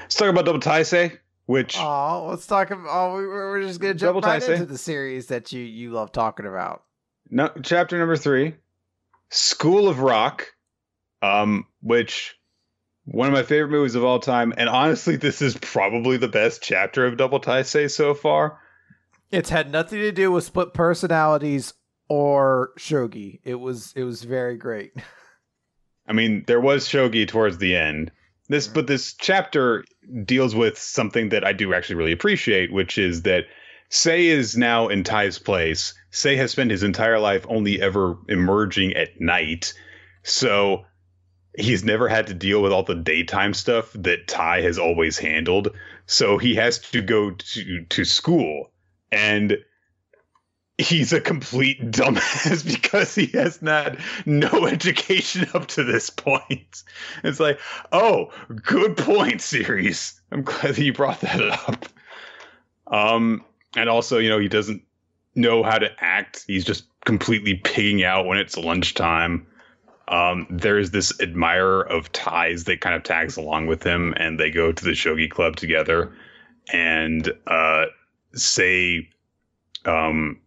[SPEAKER 1] Let's talk about Double Taisei. which
[SPEAKER 2] oh, let's talk about. Oh, we're just gonna jump right into the series that you you love talking about.
[SPEAKER 1] No, chapter number three, School of Rock, um, which one of my favorite movies of all time, and honestly, this is probably the best chapter of Double Taisei so far.
[SPEAKER 2] It's had nothing to do with split personalities or shogi. It was it was very great.
[SPEAKER 1] I mean, there was shogi towards the end. This, mm-hmm. but this chapter deals with something that I do actually really appreciate, which is that Sei is now in Tai's place. Sei has spent his entire life only ever emerging at night, so he's never had to deal with all the daytime stuff that Tai has always handled. So he has to go to to school and he's a complete dumbass because he has not no education up to this point. It's like, oh, good point, series. I'm glad that you brought that up. Um, and also, you know, he doesn't know how to act. He's just completely pigging out when it's lunchtime. Um, there's this admirer of Tai's that kind of tags along with him, and they go to the shogi club together, and uh, Sei um,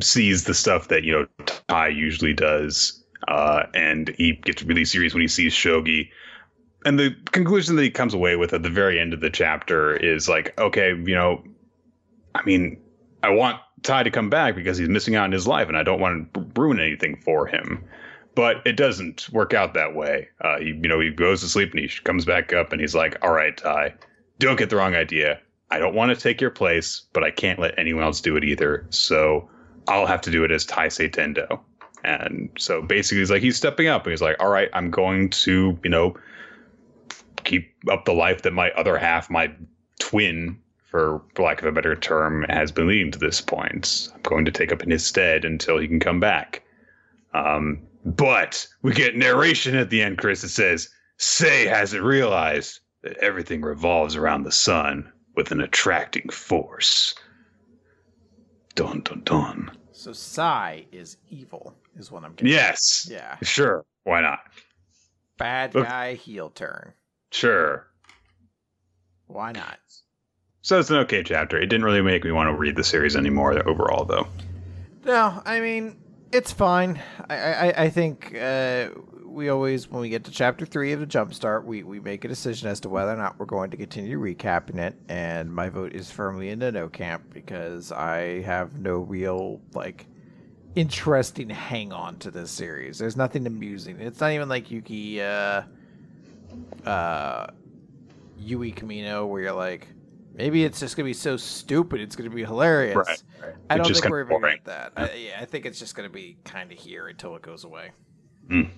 [SPEAKER 1] sees the stuff that you know Tai usually does, uh, and he gets really serious when he sees Shogi. And the conclusion that he comes away with at the very end of the chapter is like, okay, you know, I mean, I want Tai to come back because he's missing out on his life, and I don't want to ruin anything for him. But it doesn't work out that way. Uh, he, you know, he goes to sleep and he comes back up and he's like, "All right, Tai, don't get the wrong idea. I don't want to take your place, but I can't let anyone else do it either. So I'll have to do it as Taisei Tendo. And so basically, he's like, he's stepping up. And he's like, all right, I'm going to, you know, keep up the life that my other half, my twin, for lack of a better term, has been leading to this point. I'm going to take up in his stead until he can come back. Um, but we get narration at the end, Chris. It says, Sei hasn't realized that everything revolves around the sun with an attracting force. Dun dun dun.
[SPEAKER 2] So Sei is evil, is what I'm getting.
[SPEAKER 1] Yes. Yeah. Sure. Why not?
[SPEAKER 2] Bad Look, guy heel turn.
[SPEAKER 1] Sure.
[SPEAKER 2] Why not?
[SPEAKER 1] So it's an okay chapter. It didn't really make me want to read the series anymore overall, though.
[SPEAKER 2] No, I mean it's fine. I I, I think uh, we always, when we get to chapter three of the Jumpstart, we, we make a decision as to whether or not we're going to continue recapping it. And my vote is firmly in the no camp because I have no real, like, interesting hang on to this series. There's nothing amusing. It's not even like Yuki, uh, uh, Yui Kamino, where you're like, maybe it's just gonna be so stupid, it's gonna be hilarious. Right, right. I don't think we're even at that. I, yeah, I think it's just gonna be kind of here until it goes away. Mm.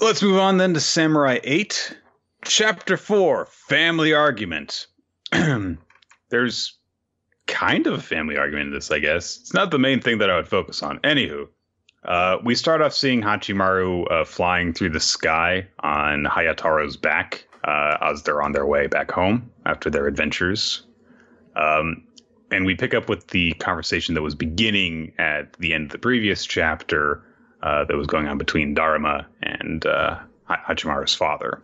[SPEAKER 1] Let's move on then to Samurai 8, Chapter 4 Family Argument. There's kind of a family argument in this, I guess. It's not the main thing that I would focus on. Anywho, uh, we start off seeing Hachimaru uh, flying through the sky on Hayataro's back uh, as they're on their way back home after their adventures. Um, and we pick up with the conversation that was beginning at the end of the previous chapter uh, that was going on between Daruma and uh, Hachimaru's father.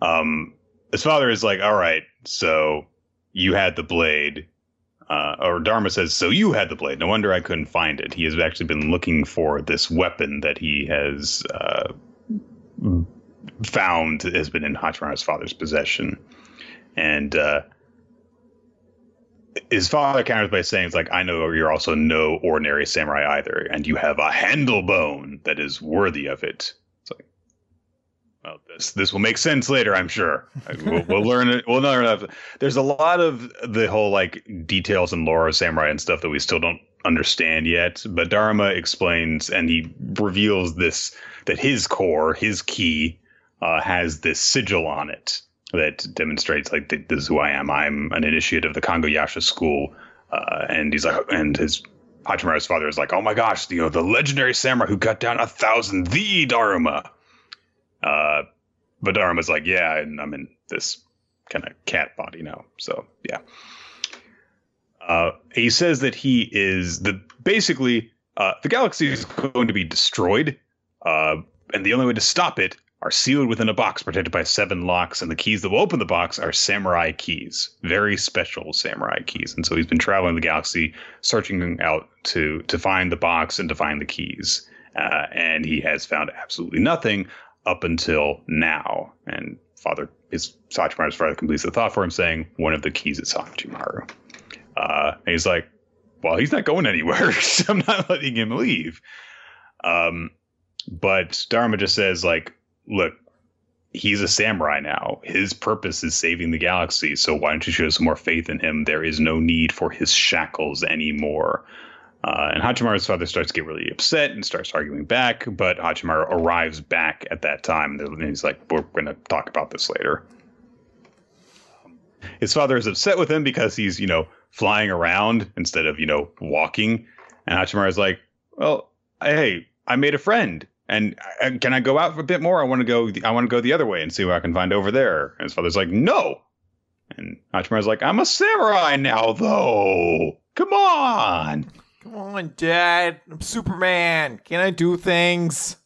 [SPEAKER 1] Um, his father is like, all right, so you had the blade. Uh, or Daruma says, so you had the blade. No wonder I couldn't find it. He has actually been looking for this weapon that he has uh, found has been in Hachimaru's father's possession. And uh, his father counters by saying, "It's like I know you're also no ordinary samurai either, and you have a handle bone that is worthy of it." It's like, well, this this will make sense later, I'm sure. We'll, we'll learn it. We'll learn. There's a lot of the whole like details and lore of samurai and stuff that we still don't understand yet. But Daruma explains and he reveals this that his core, his key, uh, has this sigil on it that demonstrates like this is who I am. I'm an initiate of the Kongo Yasha school, uh, and he's like, and his Hachimaru's father is like, oh my gosh, you know, the legendary samurai who cut down a thousand, the Daruma. Uh, but Daruma's like, yeah, and I'm in this kind of cat body now, so yeah. Uh, he says that he is the basically uh, the galaxy is going to be destroyed, uh, and the only way to stop it are sealed within a box protected by seven locks, and the keys that will open the box are samurai keys, very special samurai keys. And so he's been traveling the galaxy, searching out to to find the box and to find the keys. Uh, and he has found absolutely nothing up until now. And Father, his Hachimaru's father completes the thought for him, saying one of the keys is Hachimaru. Uh, and he's like, well, he's not going anywhere. so I'm not letting him leave. Um, but Daruma just says, like, look, he's a samurai now. His purpose is saving the galaxy. So why don't you show some more faith in him? There is no need for his shackles anymore. Uh, and Hachimaru's father starts to get really upset and starts arguing back, but Hachimaru arrives back at that time. And he's like, We're going to talk about this later. His father is upset with him because he's, you know, flying around instead of, you know, walking. And Hachimaru's like, Well, hey, I made a friend. And uh, can I go out a bit more? I want to go. I want to go the other way and see what I can find over there. And his father's like, "No." And Hachimaru's like, "I'm a samurai now, though. Come on."
[SPEAKER 2] Come on, Dad. I'm Superman. Can I do things?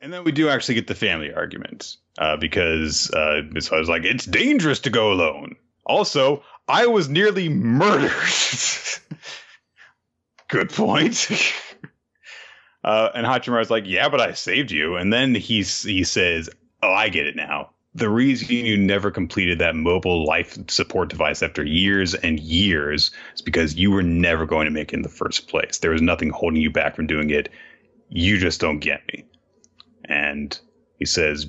[SPEAKER 1] And then we do actually get the family argument uh, because uh, Miss was like, it's dangerous to go alone. Also, I was nearly murdered. Good point. uh, and Hachimaru's like, yeah, but I saved you. And then he's, he says, oh, I get it now the reason you never completed that mobile life support device after years and years is because you were never going to make it in the first place. There was nothing holding you back from doing it. You just don't get me. And he says,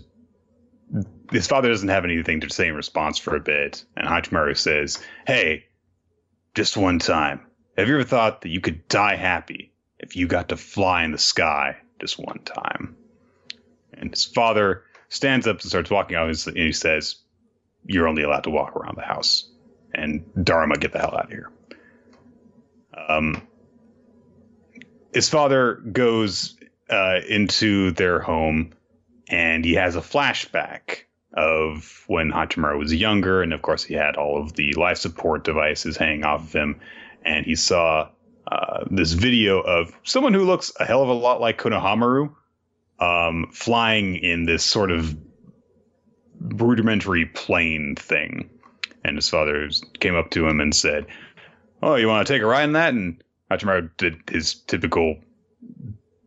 [SPEAKER 1] his father doesn't have anything to say in response for a bit. And Hachimaru says, Hey, just one time. Have you ever thought that you could die happy if you got to fly in the sky just one time? And his father stands up and starts walking out, and he says, "You're only allowed to walk around the house." And Daruma, get the hell out of here. Um, his father goes uh, into their home, and he has a flashback of when Hachimaru was younger, and of course he had all of the life support devices hanging off of him, and he saw uh, this video of someone who looks a hell of a lot like Konohamaru, um, flying in this sort of rudimentary plane thing. And his father came up to him and said, "Oh, you want to take a ride in that?" And Hachimaru did his typical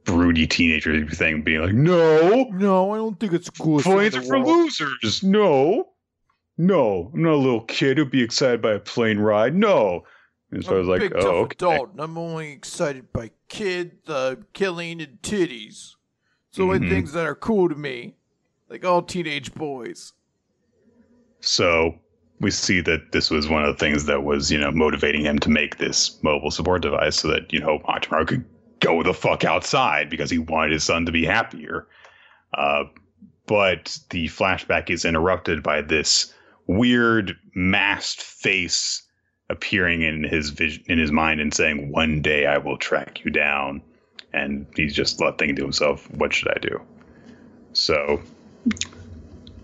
[SPEAKER 1] broody teenager thing, being like, "No,
[SPEAKER 2] no, I don't think it's cool.
[SPEAKER 1] Planes are for losers. No, no, I'm not a little kid who'd be excited by a plane ride. No." And so I'm I was like, big, "Oh, okay." Adult,
[SPEAKER 2] I'm only excited by kids, uh, killing, and titties." So mm-hmm. things that are cool to me, like all teenage boys.
[SPEAKER 1] So we see that this was one of the things that was, you know, motivating him to make this mobile support device so that, you know, Hachimaru could go the fuck outside because he wanted his son to be happier. Uh, but the flashback is interrupted by this weird masked face appearing in his vision in his mind and saying, "One day I will track you down." and he's just left thinking to himself, "What should I do?" So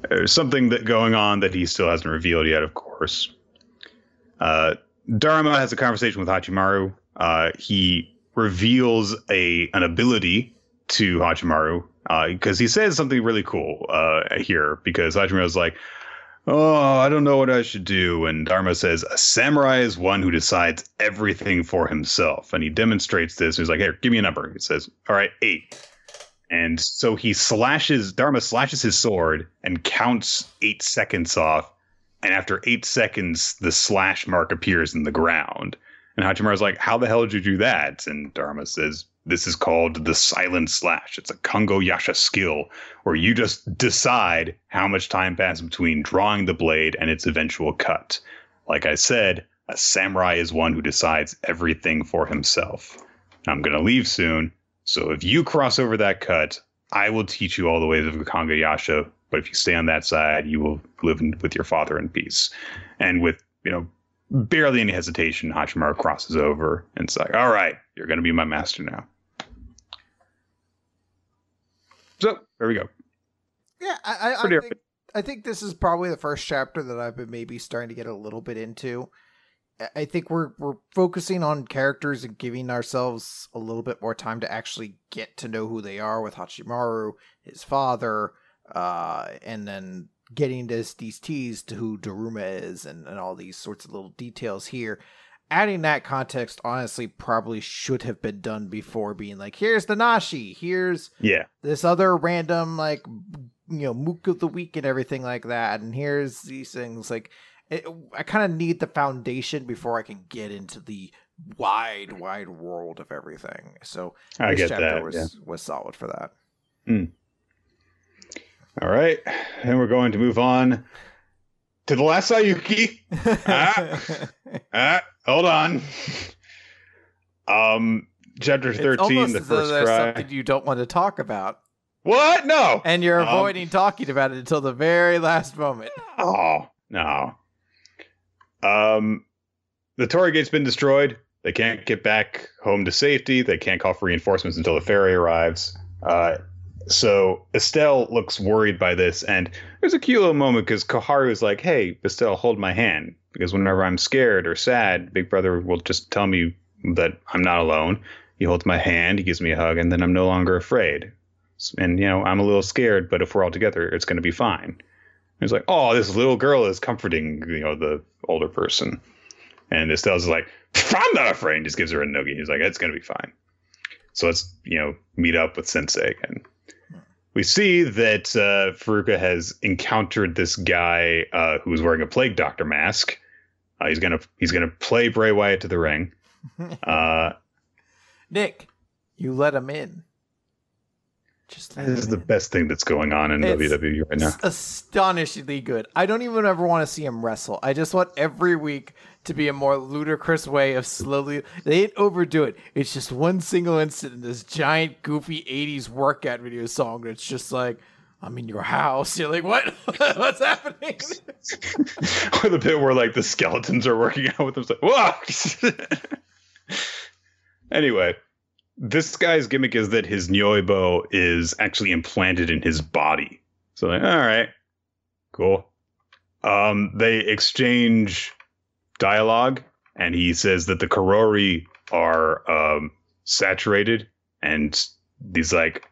[SPEAKER 1] there's something that going on that he still hasn't revealed yet. Of course, uh, Daruma has a conversation with Hachimaru. Uh, he reveals a an ability to Hachimaru Uh, because uh, he says something really cool uh, here. Because Hachimaru is like, Oh, I don't know what I should do. And Daruma says, A samurai is one who decides everything for himself. And he demonstrates this. He's like, Here, give me a number. He says, All right, eight. And so he slashes, Daruma slashes his sword and counts eight seconds off. And after eight seconds, the slash mark appears in the ground. And Hachimaru's like, How the hell did you do that? And Daruma says, this is called the silent slash. It's a Kongo Yasha skill where you just decide how much time passes between drawing the blade and its eventual cut. Like I said, a samurai is one who decides everything for himself. I'm going to leave soon, so if you cross over that cut, I will teach you all the ways of Kongo Yasha. But if you stay on that side, you will live in, with your father in peace. And with, you know, barely any hesitation, Hachimaru crosses over and it's like, all right, you're going to be my master now. So there we go.
[SPEAKER 2] Yeah, I, I, I think, I think this is probably the first chapter that I've been maybe starting to get a little bit into. I think we're we're focusing on characters and giving ourselves a little bit more time to actually get to know who they are with Hachimaru, his father, uh, and then getting this these teas to who Daruma is and, and all these sorts of little details here. Adding that context, honestly, probably should have been done before being like, here's the Nashi, here's
[SPEAKER 1] yeah
[SPEAKER 2] this other random like you know mook of the week and everything like that, and here's these things like it, I kind of need the foundation before I can get into the wide, wide world of everything. So
[SPEAKER 1] I
[SPEAKER 2] this
[SPEAKER 1] get
[SPEAKER 2] chapter
[SPEAKER 1] that,
[SPEAKER 2] was
[SPEAKER 1] yeah.
[SPEAKER 2] was solid for that. Hmm.
[SPEAKER 1] all right and we're going to move on to the last Saiyuki Ah. ah hold on um chapter 13 the first
[SPEAKER 2] there's
[SPEAKER 1] cry
[SPEAKER 2] something you don't want to talk about,
[SPEAKER 1] what no
[SPEAKER 2] and you're
[SPEAKER 1] Um,
[SPEAKER 2] avoiding talking about it until the very last moment.
[SPEAKER 1] Oh no. Um, the Torii Gate's been destroyed. They can't get back home to safety. They can't call for reinforcements until the ferry arrives. Uh, so Estelle looks worried by this, and there's a cute little moment because Koharu is like, "Hey, Estelle, hold my hand." Because whenever I'm scared or sad, Big Brother will just tell me that I'm not alone. He holds my hand, he gives me a hug, and then I'm no longer afraid. And you know, I'm a little scared, but if we're all together, it's going to be fine. He's like, oh, this little girl is comforting, you know, the older person. And Estelle's like, I'm not afraid. Just gives her a noogie. He's like, it's going to be fine. So let's, you know, meet up with Sensei again. We see that uh, Furuka has encountered this guy uh, who's wearing a plague doctor mask. Uh, he's gonna he's gonna play Bray Wyatt to the ring. Uh,
[SPEAKER 2] Nick, you let him in. Just
[SPEAKER 1] this is the best thing that's going on in
[SPEAKER 2] It's-
[SPEAKER 1] WWE right now.
[SPEAKER 2] Astonishingly good. I don't even ever want to see him wrestle. I just want every week to be a more ludicrous way of slowly. They didn't overdo it. It's just one single instant in this giant, goofy '80s workout video song. That's just like, I'm in your house. You're like, what? What's happening?
[SPEAKER 1] or the bit where like the skeletons are working out with them. It's like, whoa! anyway, this guy's gimmick is that his Nyoibo is actually implanted in his body. So like, all right, cool. Um, they exchange dialogue, and he says that the Karori are um, saturated, and he's like,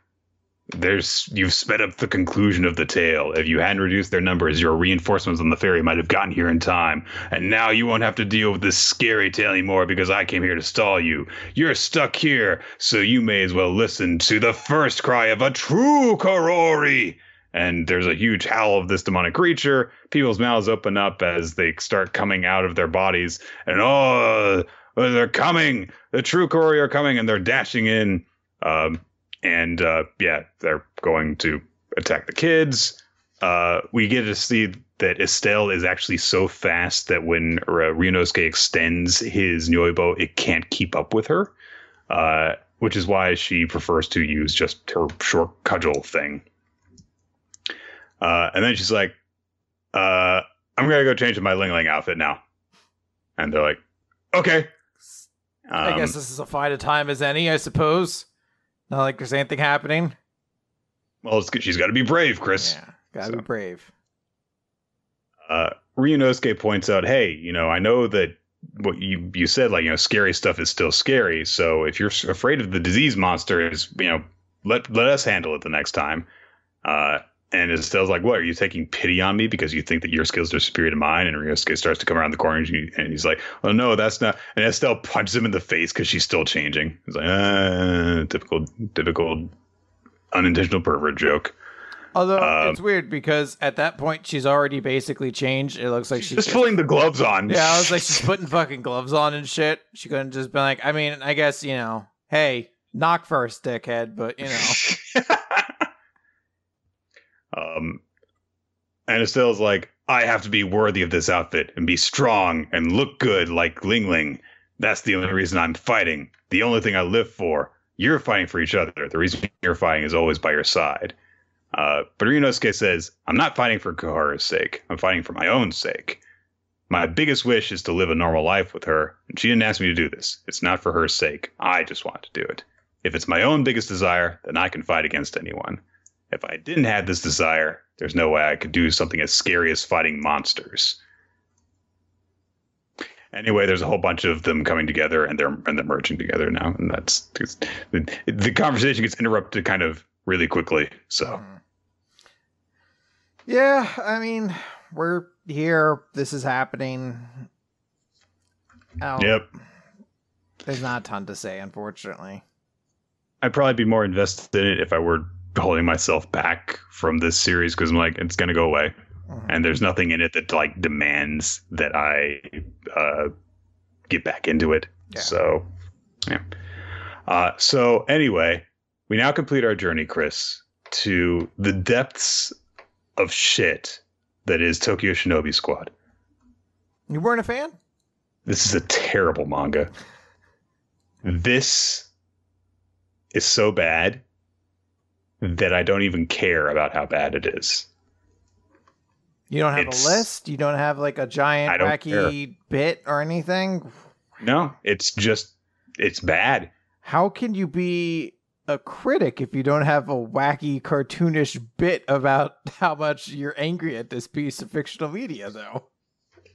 [SPEAKER 1] there's you've sped up the conclusion of the tale. If you hadn't reduced their numbers, your reinforcements on the ferry might have gotten here in time. And now you won't have to deal with this scary tale anymore because I came here to stall you. You're stuck here, so you may as well listen to the first cry of a true Karori. And there's a huge howl of this demonic creature. People's mouths open up as they start coming out of their bodies. And oh, they're coming. The true Karori are coming, and they're dashing in. Um, and uh, yeah, they're going to attack the kids. Uh, we get to see that Estelle is actually so fast that when uh, Ryunosuke extends his Nyoibo, it can't keep up with her, uh, which is why she prefers to use just her short cudgel thing. Uh, and then she's like, uh, "I'm gonna go change my Ling Ling outfit now," and they're like, "Okay."
[SPEAKER 2] I
[SPEAKER 1] Um,
[SPEAKER 2] guess this is as fine a time as any, I suppose. Not like there's anything happening.
[SPEAKER 1] well, it's, she's got to be brave, Chris.
[SPEAKER 2] Yeah, gotta
[SPEAKER 1] So-
[SPEAKER 2] be brave.
[SPEAKER 1] uh, Ryunosuke points out, hey, you know, I know that what you you said, like, you know, scary stuff is still scary. So if you're afraid of the disease monsters, you know, let let us handle it the next time. Uh, and Estelle's like, what? Are you taking pity on me because you think that your skills are superior to mine? And Ryunosuke starts to come around the corner and he's like, oh, no, that's not. And Estelle punches him in the face because she's still changing. He's like, uh, typical, typical unintentional pervert joke.
[SPEAKER 2] Although
[SPEAKER 1] Um,
[SPEAKER 2] it's weird because at that point she's already basically changed. It looks like she's
[SPEAKER 1] Just pulling the gloves on.
[SPEAKER 2] Yeah, I was like, she's putting fucking gloves on and shit. She couldn't just be like, I mean, I guess, you know, hey, knock first, dickhead, but, you know.
[SPEAKER 1] um, and Estelle's like, I have to be worthy of this outfit and be strong and look good like Ling Ling. That's the only reason I'm fighting. The only thing I live for. You're fighting for each other. The reason you're fighting is always by your side. Uh, but Ryunosuke says, I'm not fighting for Koharu's sake. I'm fighting for my own sake. My biggest wish is to live a normal life with her, and she didn't ask me to do this. It's not for her sake. I just want to do it. If it's my own biggest desire, then I can fight against anyone. If I didn't have this desire, there's no way I could do something as scary as fighting monsters. Anyway, there's a whole bunch of them coming together, and they're and they're merging together now, and that's the, the conversation gets interrupted kind of really quickly. So
[SPEAKER 2] Mhm. Yeah, I mean, we're here. This is happening.
[SPEAKER 1] Oh, yep.
[SPEAKER 2] There's not a ton to say, unfortunately.
[SPEAKER 1] I'd probably be more invested in it if I were holding myself back from this series because I'm like, it's gonna go away, mm-hmm. and there's nothing in it that like demands that I uh, get back into it. Yeah. So, yeah. Uh, so anyway, we now complete our journey, Chris, to the depths of shit that is Tokyo Shinobi Squad.
[SPEAKER 2] You weren't a fan?
[SPEAKER 1] This is a terrible manga. This is so bad that I don't even care about how bad it is.
[SPEAKER 2] You don't have it's, a list? You don't have like a giant wacky care. bit or anything?
[SPEAKER 1] No, it's just it's bad.
[SPEAKER 2] How can you be a critic if you don't have a wacky cartoonish bit about how much you're angry at this piece of fictional media though?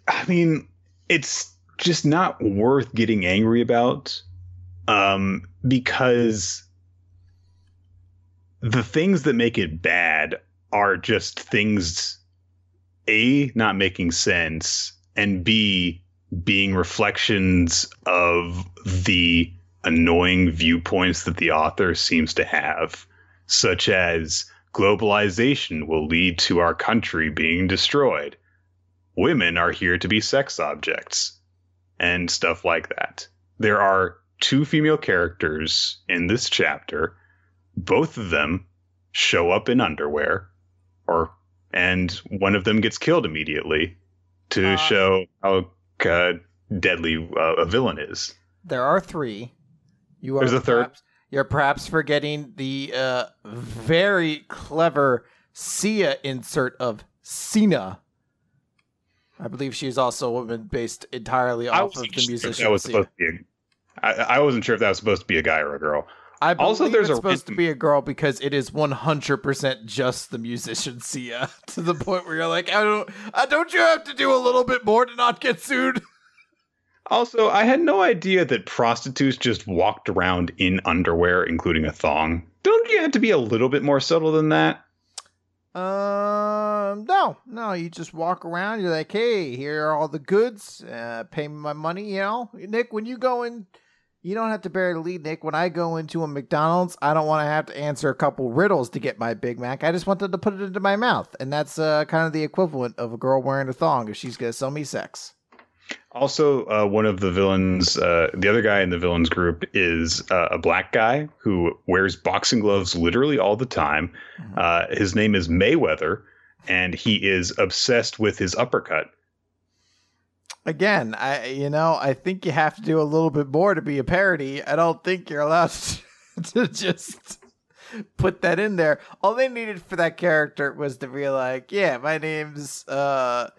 [SPEAKER 1] I mean, it's just not worth getting angry about um because the things that make it bad are just things a not making sense and b being reflections of the annoying viewpoints that the author seems to have such as globalization will lead to our country being destroyed. Women are here to be sex objects and stuff like that. There are two female characters in this chapter both of them show up in underwear, or and one of them gets killed immediately to uh, show how uh, deadly uh, a villain is.
[SPEAKER 2] There are three. You are
[SPEAKER 1] There's a third.
[SPEAKER 2] Perhaps, you're perhaps forgetting the uh, very clever Sia insert of Cena. I believe she is also a woman based entirely off of the musician.
[SPEAKER 1] That was supposed to be. A, I, I wasn't sure if that was supposed to be a guy or a girl.
[SPEAKER 2] I believe also there's it's supposed to be a girl because it is 100% just the musician Sia to the point where you're like, I don't, I don't you have to do a little bit more to not get sued?
[SPEAKER 1] Also, I had no idea that prostitutes just walked around in underwear, including a thong. Don't you have to be a little bit more subtle than that?
[SPEAKER 2] Um, no, no. You just walk around. You're like, hey, here are all the goods. Uh, pay me my money. You know, Nick. When you go in you don't have to bear the lead, Nick. When I go into a McDonald's, I don't want to have to answer a couple riddles to get my Big Mac. I just wanted to put it into my mouth. And that's uh, kind of the equivalent of a girl wearing a thong if she's going to sell me sex.
[SPEAKER 1] Also, uh, one of the villains, uh, the other guy in the villains group is uh, a black guy who wears boxing gloves literally all the time. Mm-hmm. Uh, his name is Mayweather, and he is obsessed with his uppercut
[SPEAKER 2] again, I you know, I think you have to do a little bit more to be a parody. I don't think you're allowed to just put that in there. All they needed for that character was to be like, yeah, my name's uh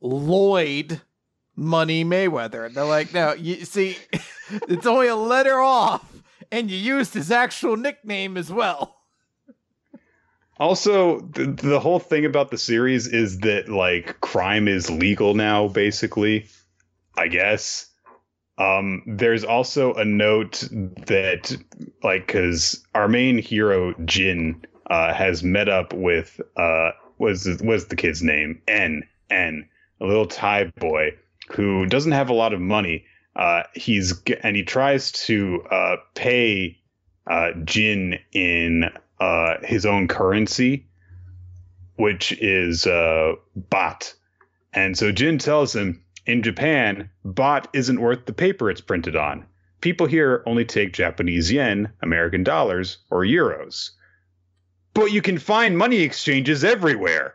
[SPEAKER 2] Lloyd Money Mayweather. And they're like, no, you see, it's only a letter off, and you used his actual nickname as well.
[SPEAKER 1] Also, the, the whole thing about the series is that like crime is legal now, basically. I guess. Um, there's also a note that like because our main hero Jin uh, has met up with uh, was was the kid's name N N a little Thai boy who doesn't have a lot of money. Uh, he's and he tries to uh, pay uh, Jin in uh, his own currency, which is uh, baht. And so Jin tells him in Japan, baht isn't worth the paper it's printed on. People here only take Japanese yen, American dollars, or euros. But you can find money exchanges everywhere.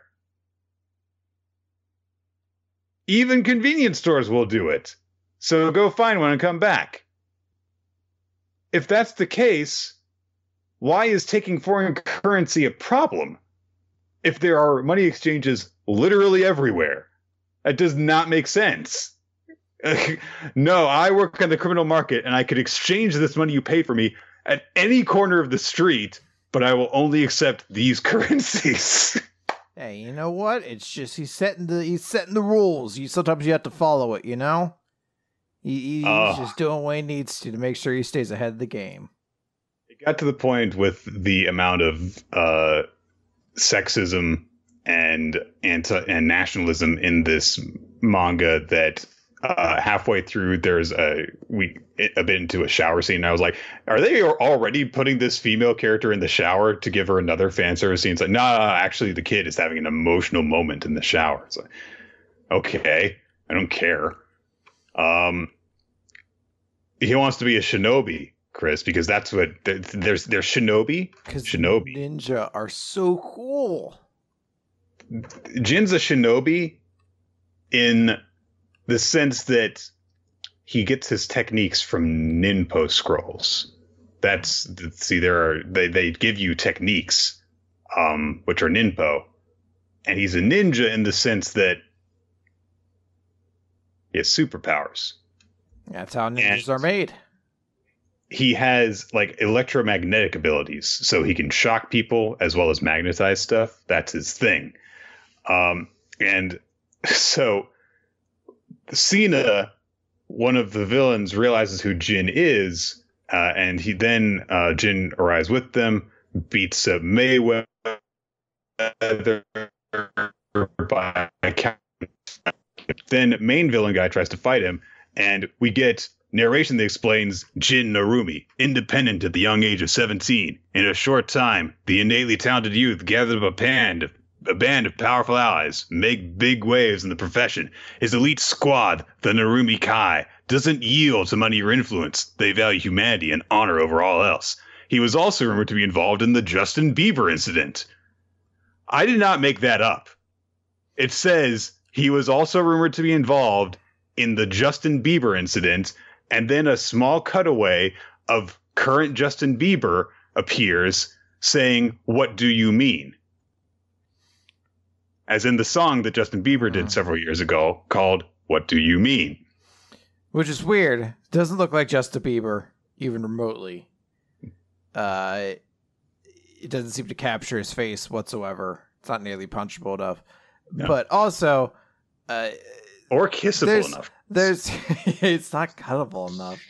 [SPEAKER 1] Even convenience stores will do it. So go find one and come back. If that's the case, why is taking foreign currency a problem if there are money exchanges literally everywhere? That does not make sense. no, I work on the criminal market and I could exchange this money you pay for me at any corner of the street, but I will only accept these currencies.
[SPEAKER 2] hey, you know what? It's just he's setting the he's setting the rules. You sometimes you have to follow it, you know? He, he's uh, just doing what he needs to to make sure he stays ahead of the game
[SPEAKER 1] got to the point with the amount of uh, sexism and anti and nationalism in this manga that uh, halfway through there's a we a bit into a shower scene and I was like, are they already putting this female character in the shower to give her another fan service scene? It's like, nah, actually the kid is having an emotional moment in the shower. It's like, okay, I don't care. Um, he wants to be a shinobi, Chris, because that's what there's there's shinobi.
[SPEAKER 2] Because
[SPEAKER 1] shinobi
[SPEAKER 2] ninja are so cool.
[SPEAKER 1] Jin's a shinobi in the sense that he gets his techniques from ninpo scrolls. That's see, there are they they give you techniques, um, which are ninpo, and he's a ninja in the sense that he has superpowers.
[SPEAKER 2] That's how ninjas and are made.
[SPEAKER 1] He has like electromagnetic abilities, so he can shock people as well as magnetize stuff. That's his thing. Um, and so Cena, one of the villains, realizes who Jin is, uh, and he then uh, Jin arrives with them, beats up Mayweather by then main villain guy tries to fight him, and we get narration that explains Jin Narumi, independent at the young age of 17. In a short time, the innately talented youth gathered up a band of a band of powerful allies make big waves in the profession. His elite squad, the Narumi Kai, doesn't yield to money or influence. They value humanity and honor over all else. He was also rumored to be involved in the Justin Bieber incident. I did not make that up. It says he was also rumored to be involved in the Justin Bieber incident, and then a small cutaway of current Justin Bieber appears saying, What do you mean? as in the song that Justin Bieber did uh-huh. several years ago called What Do You Mean?
[SPEAKER 2] Which is weird. Doesn't look like Justin Bieber, even remotely. Uh, it doesn't seem to capture his face whatsoever. It's not nearly punchable enough. No. But also, uh,
[SPEAKER 1] or kissable
[SPEAKER 2] there's,
[SPEAKER 1] enough.
[SPEAKER 2] There's, it's not cuttable enough.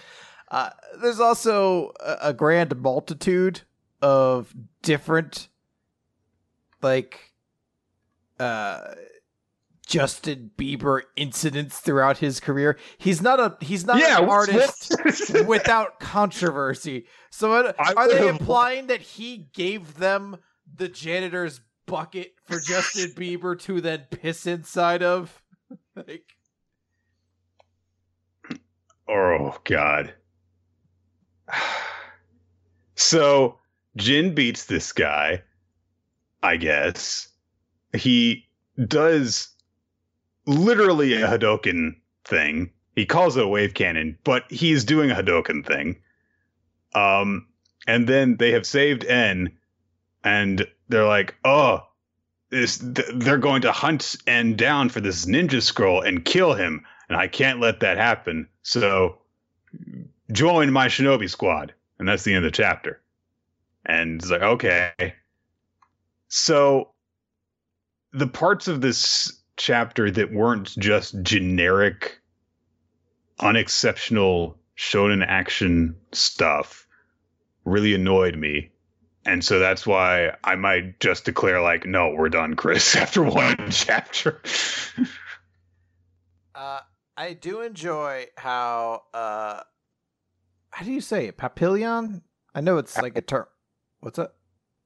[SPEAKER 2] Uh, there's also a, a grand multitude of different, like, uh, Justin Bieber incidents throughout his career. He's not a he's not yeah, an artist without controversy. So are, are they implying that he gave them the janitor's bucket for Justin Bieber to then piss inside of? like
[SPEAKER 1] Oh god. So Jin beats this guy, I guess he does literally a Hadoken thing. He calls it a wave cannon, but he's doing a Hadoken thing. Um, and then they have saved En, and they're like, "Oh, this they're going to hunt and down for this ninja scroll and kill him, and I can't let that happen. So join my shinobi squad." And that's the end of the chapter. And it's like, okay. So the parts of this chapter that weren't just generic, unexceptional shonen action stuff really annoyed me. And so that's why I might just declare, like, no, we're done, Chris, after one chapter.
[SPEAKER 2] uh, I do enjoy how, uh, how do you say it? Papillon? I know it's like a term. What's it?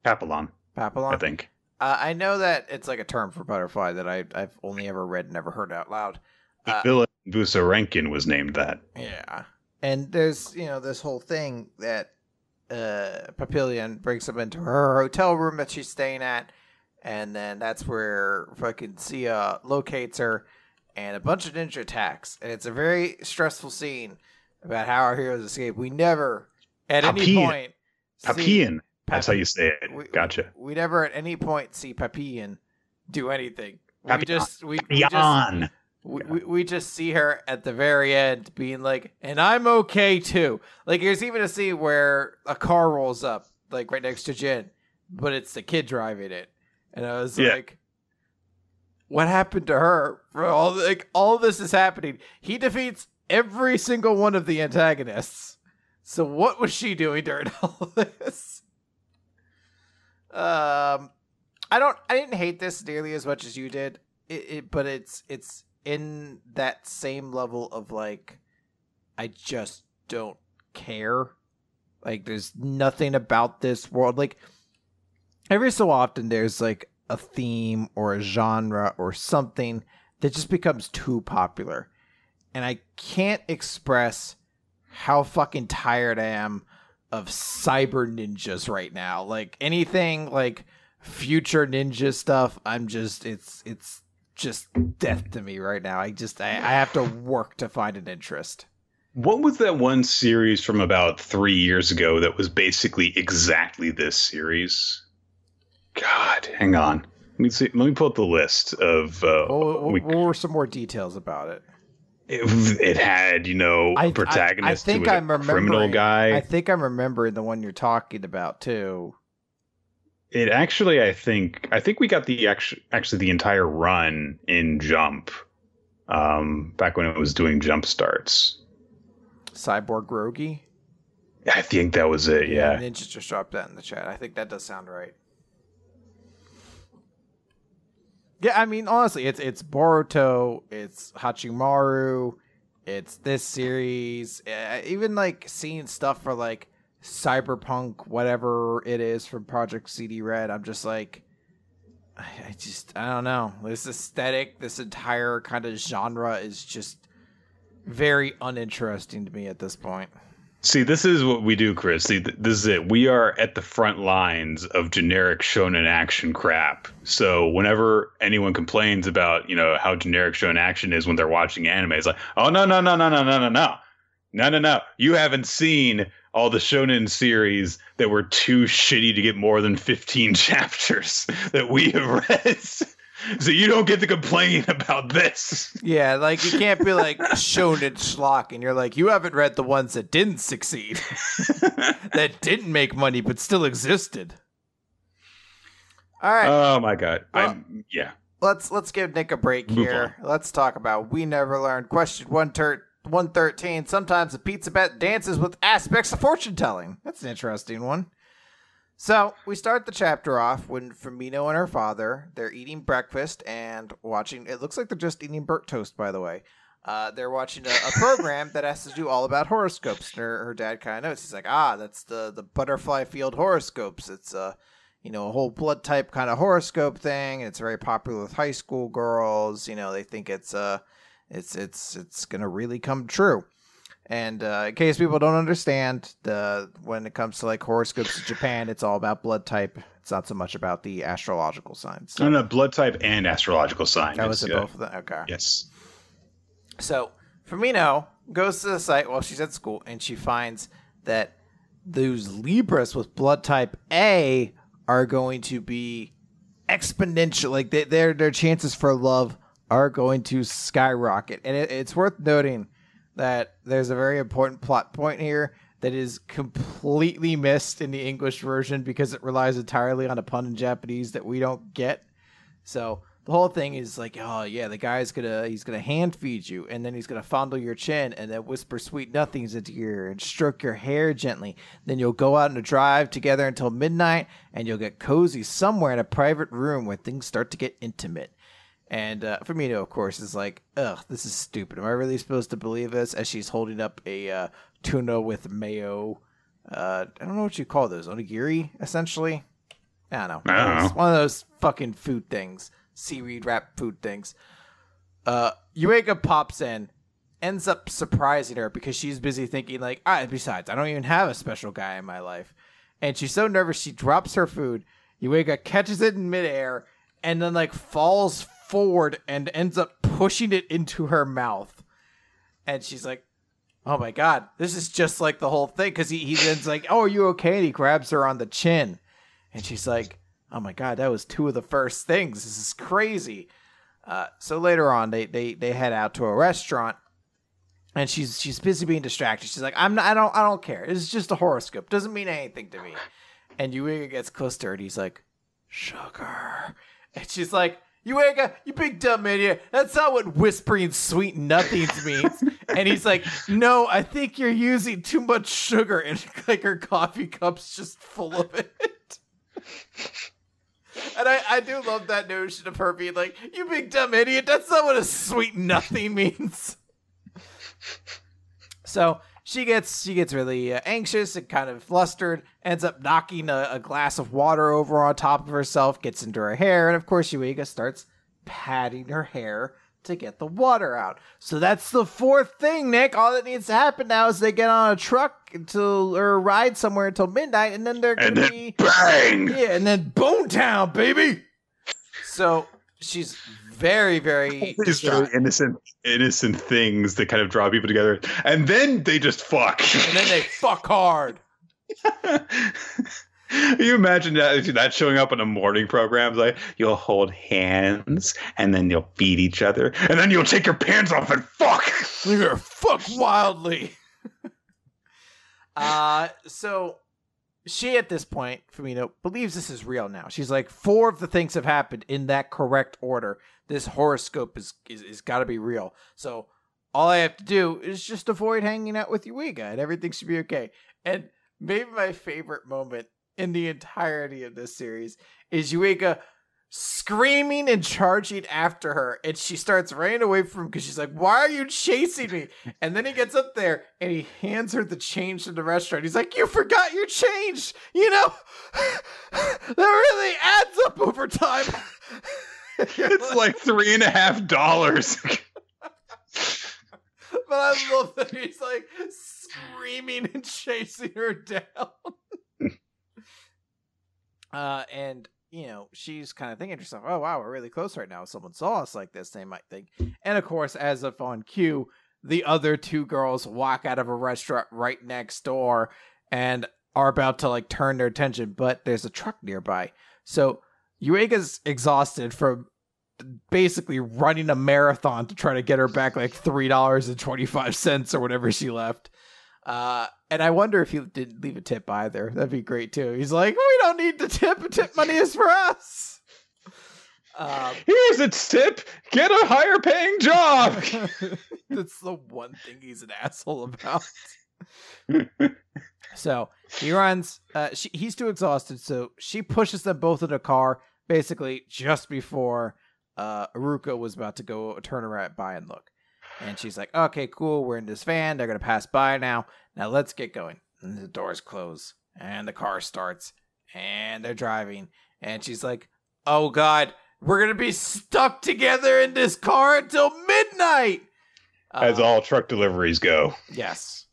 [SPEAKER 1] Papillon.
[SPEAKER 2] Papillon?
[SPEAKER 1] I think.
[SPEAKER 2] Uh, I know that it's like a term for butterfly that I, I've only ever read, and never heard out loud.
[SPEAKER 1] Uh, villain Busarenkin was named that.
[SPEAKER 2] Yeah, and there's you know this whole thing that uh, Papillon brings him into her hotel room that she's staying at, and then that's where fucking Sia locates her, and a bunch of ninja attacks, and it's a very stressful scene about how our heroes escape. We never, at any point,
[SPEAKER 1] Papillon. That's how you say it. We, gotcha.
[SPEAKER 2] We, we, never at any point see Papillon do anything. We just we, we just we, we, we just see her at the very end being like, and I'm okay too. Like there's even a scene where a car rolls up like right next to Jin, but it's the kid driving it, and I was yeah. like, what happened to her? For all like all this is happening. He defeats every single one of the antagonists. So what was she doing during all this? Um, I I don't I didn't hate this nearly as much as you did. It, it but it's it's in that same level of like I just don't care. Like there's nothing about this world like every so often there's like a theme or a genre or something that just becomes too popular. And I can't express how fucking tired I am of cyber ninjas right now. Like anything like future ninja stuff, I'm just it's it's just death to me right now. I just I, I have to work to find an interest.
[SPEAKER 1] What was that one series from about three years ago that was basically exactly this series? God, hang on. Let me see. Let me pull up the list of. Uh,
[SPEAKER 2] what, what, what were some more details about it?
[SPEAKER 1] It, it had, you know, a protagonist I, I think I'm a criminal guy.
[SPEAKER 2] I think I'm remembering the one you're talking about too.
[SPEAKER 1] It actually, I think, I think we got the actually, actually the entire run in Jump, um, back when it was doing jump starts.
[SPEAKER 2] Cyborg Grogi.
[SPEAKER 1] I think that was it. Yeah.
[SPEAKER 2] Ninja just dropped that in the chat. I think that does sound right. Yeah, I mean, honestly, it's it's Boruto, it's Hachimaru, it's this series. Uh, even like seeing stuff for like Cyberpunk, whatever it is from Project CD Red, I'm just like, I, just I don't know. This aesthetic, this entire kind of genre is just very uninteresting to me at this point.
[SPEAKER 1] See, this is what we do, Chris. See, this is it. We are at the front lines of generic shonen action crap. So whenever anyone complains about, you know, how generic shonen action is when they're watching anime, it's like, oh no, no, no, no, no, no, no, no. No, no, no. You haven't seen all the shonen series that were too shitty to get more than 15 chapters that we have read so you don't get to complain about this.
[SPEAKER 2] Yeah, like you can't be like shonen schlock, and you're like, you haven't read the ones that didn't succeed, that didn't make money but still existed. All right.
[SPEAKER 1] Oh my god. Well, I'm yeah.
[SPEAKER 2] Let's let's give Nick a break Move here. On. Let's talk about we never learned. Question one ter- 113. Sometimes a pizza bet dances with aspects of fortune telling. That's an interesting one. So we start the chapter off when Fumino and her father they're eating breakfast and watching. It looks like they're just eating burnt toast, by the way. Uh, they're watching a, a program that has to do all about horoscopes. And her, her dad kind of knows. He's like, ah, that's the the butterfly field horoscopes. It's a you know a whole blood type kind of horoscope thing. It's very popular with high school girls. You know they think it's uh it's it's it's gonna really come true. And uh, in case people don't understand, the when it comes to like horoscopes in Japan, it's all about blood type. It's not so much about the astrological signs.
[SPEAKER 1] So, no, no, blood type and astrological sign.
[SPEAKER 2] That was it, both of them. Okay.
[SPEAKER 1] Yes.
[SPEAKER 2] So Fumino goes to the site while she's at school, and she finds that those Libras with blood type A are going to be exponential. Like they, their their chances for love are going to skyrocket, and it, it's worth noting that there's a very important plot point here that is completely missed in the English version because it relies entirely on a pun in Japanese that we don't get. So the whole thing is like, oh yeah, the guy's gonna he's gonna hand feed you, and then he's gonna fondle your chin, and then whisper sweet nothings into your ear, and stroke your hair gently. Then you'll go out on a drive together until midnight, and you'll get cozy somewhere in a private room where things start to get intimate. And uh, Fumino, of course, is like, ugh, this is stupid. Am I really supposed to believe this? As she's holding up a uh, tuna with mayo. Uh, I don't know what you call those. Onigiri, essentially? I don't know. I don't know. One of those fucking food things. Seaweed wrap food things. Uh, pops in, ends up surprising her because she's busy thinking, like, ah, besides, I don't even have a special guy in my life. And she's so nervous, she drops her food. Yuiga catches it in midair and then, like, falls forward and ends up pushing it into her mouth. And she's like, "Oh my god, this is just like the whole thing." Because he he then's like, "Oh, are you okay?" And he grabs her on the chin, and she's like, "Oh my god, that was two of the first things. This is crazy." Uh, so later on, they they they head out to a restaurant, and she's she's busy being distracted. She's like, "I'm not. I don't. I don't care. It's just a horoscope. Doesn't mean anything to me." And Yuiga gets close to her, and he's like, "Sugar," and she's like, Yuiga, you big dumb idiot. That's not what whispering sweet nothings means. and he's like, No, I think you're using too much sugar. And like her coffee cup's just full of it. and and I, I do love that notion of her being like, "You big dumb idiot." That's not what a sweet nothing means. so she gets she gets really uh, anxious and kind of flustered. Ends up knocking a, a, glass of water over on top of herself. Gets into her hair, and of course, Yuiga starts patting her hair to get the water out. So that's the fourth thing, Nick. All that needs to happen now is they get on a truck until or ride somewhere until midnight, and then they're gonna be
[SPEAKER 1] bang.
[SPEAKER 2] Yeah, and then Boomtown, baby. So she's very, very
[SPEAKER 1] these very innocent, innocent things that kind of draw people together, and then they just fuck,
[SPEAKER 2] and then they fuck hard.
[SPEAKER 1] you imagine that that showing up in a morning program? Like you'll hold hands and then you'll beat each other and then you'll take your pants off and fuck.
[SPEAKER 2] You're fuck wildly. Uh so she at this point Fumino believes this is real now. She's like four of the things have happened in that correct order. This horoscope is is, is got to be real. So all i have to do is just avoid hanging out with Yuiga and everything should be okay. And maybe my favorite moment in the entirety of this series is Yuiga screaming and charging after her and she starts running away from him because she's like why are you chasing me? And then he gets up there and he hands her the change from the restaurant. He's like you forgot your change you know? That really adds up over time.
[SPEAKER 1] It's like three and a half dollars.
[SPEAKER 2] But i love that he's like screaming and chasing her down. Uh, and you know, she's kind of thinking to herself, "Oh wow, we're really close right now. If someone saw us like this, they might think." And of course, as if on cue, the other two girls walk out of a restaurant right next door and are about to like turn their attention, but there's a truck nearby. So Yuiga's exhausted from basically running a marathon to try to get her back like three dollars and twenty five cents or whatever she left. Uh, and I wonder if he didn't leave a tip either. That'd be great too. He's like, we don't need the tip. Tip money is for us.
[SPEAKER 1] Um, Here's a tip. Get a higher paying job.
[SPEAKER 2] That's the one thing he's an asshole about. so he runs. Uh, she, he's too exhausted, so she pushes them both in a car. Basically, just before uh, Uruka was about to go turn around by and look. And she's like, okay, cool. We're in this van. They're going to pass by now. Now let's get going. And the doors close and the car starts and they're driving. And she's like, oh God, we're going to be stuck together in this car until midnight.
[SPEAKER 1] As uh, all truck deliveries go.
[SPEAKER 2] Yes.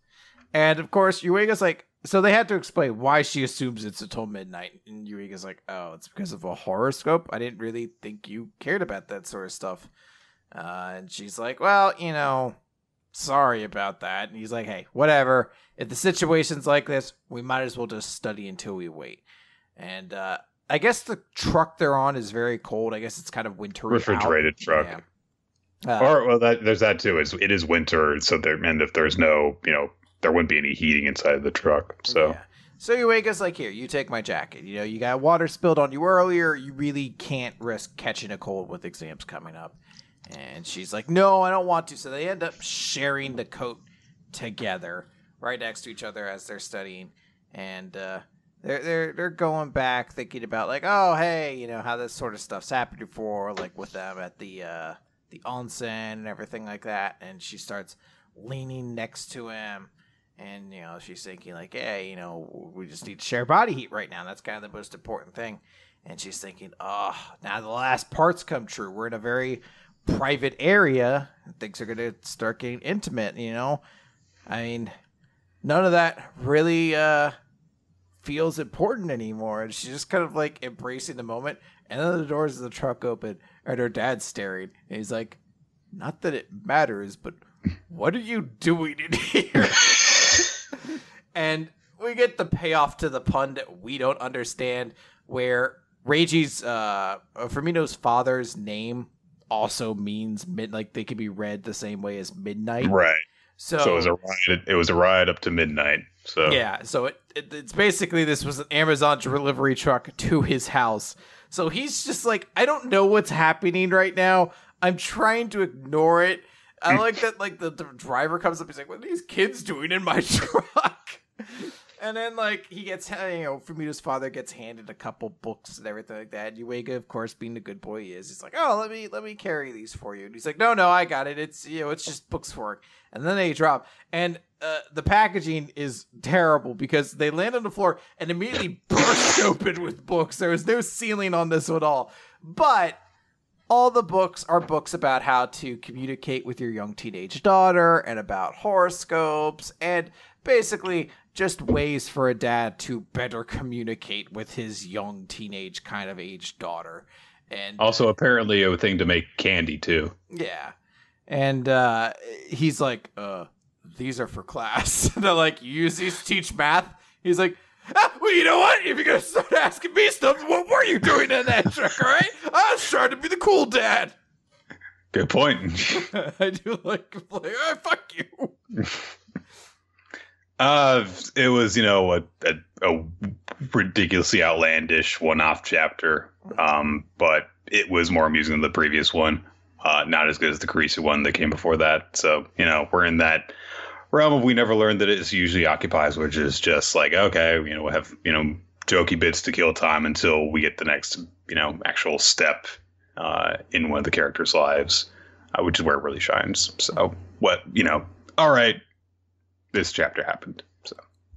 [SPEAKER 2] And of course, Yuiga's like, so they had to explain why she assumes it's until midnight. And Yuiga's like, oh, it's because of a horoscope. I didn't really think you cared about that sort of stuff. Uh, and she's like, well, you know, sorry about that. And he's like, hey, whatever. If the situation's like this, we might as well just study until we wait. And uh, I guess the truck they're on is very cold. I guess it's kind of wintry.
[SPEAKER 1] Refrigerated out. truck. Yeah. Uh, or well, that there's that too. Is it is winter, so there and if there's no, you know, there wouldn't be any heating inside of the truck. So. Yeah.
[SPEAKER 2] So us like, here, you take my jacket. You know, you got water spilled on you earlier. You really can't risk catching a cold with exams coming up. And she's like, no, I don't want to. So they end up sharing the coat together, right next to each other as they're studying. And uh, they're they're they're going back thinking about like, oh hey, you know how this sort of stuff's happened before, like with them at the uh, the onsen and everything like that. And she starts leaning next to him. And you know she's thinking like, hey, you know, we just need to share body heat right now. That's kind of the most important thing. And she's thinking, oh, now the last parts come true. We're in a very private area, things are going to start getting intimate, you know? I mean, none of that really uh, feels important anymore. And she's just kind of like embracing the moment. And then the doors of the truck open and her dad's staring. And he's like, Not that it matters, but what are you doing in here? and we get the payoff to the pun that we don't understand where Reiji's, uh, Fumino's father's name also means mid like they could be read the same way as midnight.
[SPEAKER 1] Right. So, so it was a ride. It was a ride up to midnight. So
[SPEAKER 2] yeah. So it, it it's basically this was an Amazon delivery truck to his house. So he's just like, I don't know what's happening right now. I'm trying to ignore it. I like that. Like the, the driver comes up. He's like, "What are these kids doing in my truck?" And then, like, he gets, you know, Fumino's father gets handed a couple books and everything like that. Yuiga, of course, being the good boy he is, he's like, "Oh, let me let me carry these for you." And he's like, "No, no, I got it. It's you know, it's just books work." And then they drop, and uh, the packaging is terrible because they land on the floor and immediately burst open with books. There was no ceiling on this at all, but all the books are books about how to communicate with your young teenage daughter and about horoscopes and basically just ways for a dad to better communicate with his young teenage kind of age daughter. And
[SPEAKER 1] also apparently a thing to make candy too.
[SPEAKER 2] Yeah. And uh, he's like, uh, these are for class. They're like, you use these to teach math. He's like, ah, well, you know what? If you're gonna start asking me stuff, what were you doing in that truck? All right, I was trying to be the cool dad.
[SPEAKER 1] Good point.
[SPEAKER 2] I do like, like oh, fuck you.
[SPEAKER 1] Uh, it was you know a, a, a ridiculously outlandish one-off chapter, um, but it was more amusing than the previous one. Uh, not as good as the Kirisu one that came before that. So you know we're in that realm of we never learned that it usually occupies, which is just like okay, you know we'll have you know jokey bits to kill time until we get the next you know actual step uh, in one of the characters' lives, uh, which is where it really shines. So what you know, all right, this chapter happened. So